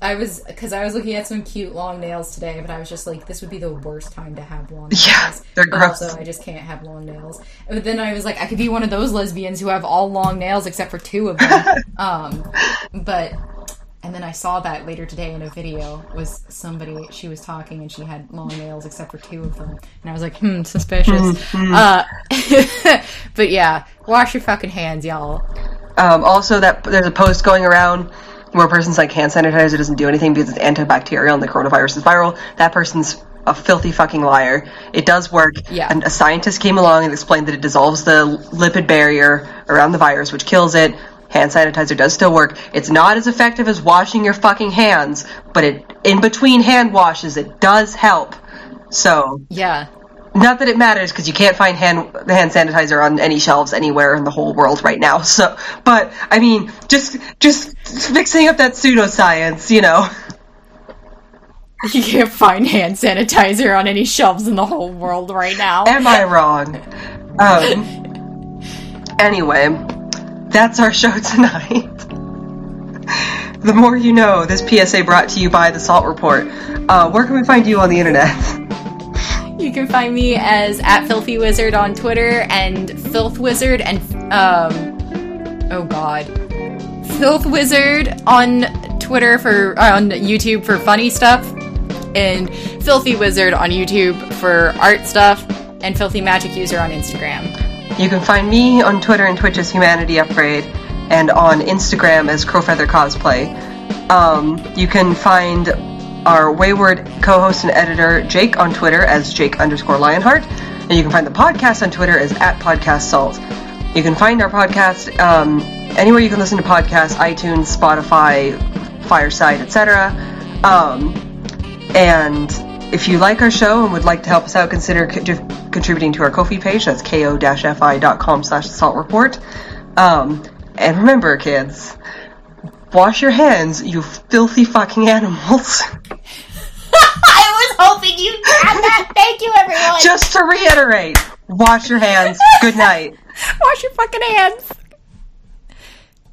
I was because I was looking at some cute long nails today, but I was just like, this would be the worst time to have long nails. Yeah, they're But gross. Also, I just can't have long nails. But then I was like, I could be one of those lesbians who have all long nails except for two of them. um, but and then I saw that later today in a video was somebody she was talking and she had long nails except for two of them, and I was like, hmm, suspicious. Uh, but yeah, wash your fucking hands, y'all. Um, also, that there's a post going around where a person's like hand sanitizer doesn't do anything because it's antibacterial and the coronavirus is viral. That person's a filthy fucking liar. It does work. Yeah. And a scientist came along and explained that it dissolves the lipid barrier around the virus, which kills it. Hand sanitizer does still work. It's not as effective as washing your fucking hands, but it in between hand washes, it does help. So, Yeah. not that it matters because you can't find hand the hand sanitizer on any shelves anywhere in the whole world right now. So, but I mean, just just fixing up that pseudoscience, you know. You can't find hand sanitizer on any shelves in the whole world right now. Am I wrong? Um. Anyway, that's our show tonight. The more you know. This PSA brought to you by the Salt Report. Uh, where can we find you on the internet? You can find me as at Filthy Wizard on Twitter and Filth Wizard and um oh god. Filth Wizard on Twitter for uh, on YouTube for funny stuff and Filthy Wizard on YouTube for art stuff and Filthy Magic User on Instagram. You can find me on Twitter and Twitch as Humanity Upgrade, and on Instagram as Crowfeather Cosplay. Um, you can find our wayward co-host and editor Jake on Twitter as Jake underscore Lionheart, and you can find the podcast on Twitter as at Podcast Salt. You can find our podcast um, anywhere you can listen to podcasts: iTunes, Spotify, Fireside, etc. Um, and if you like our show and would like to help us out, consider co- contributing to our Ko-fi page. That's ko-fi.com slash salt report. Um, and remember, kids, wash your hands, you filthy fucking animals. I was hoping you'd add that. Thank you everyone. Just to reiterate, wash your hands. Good night. Wash your fucking hands.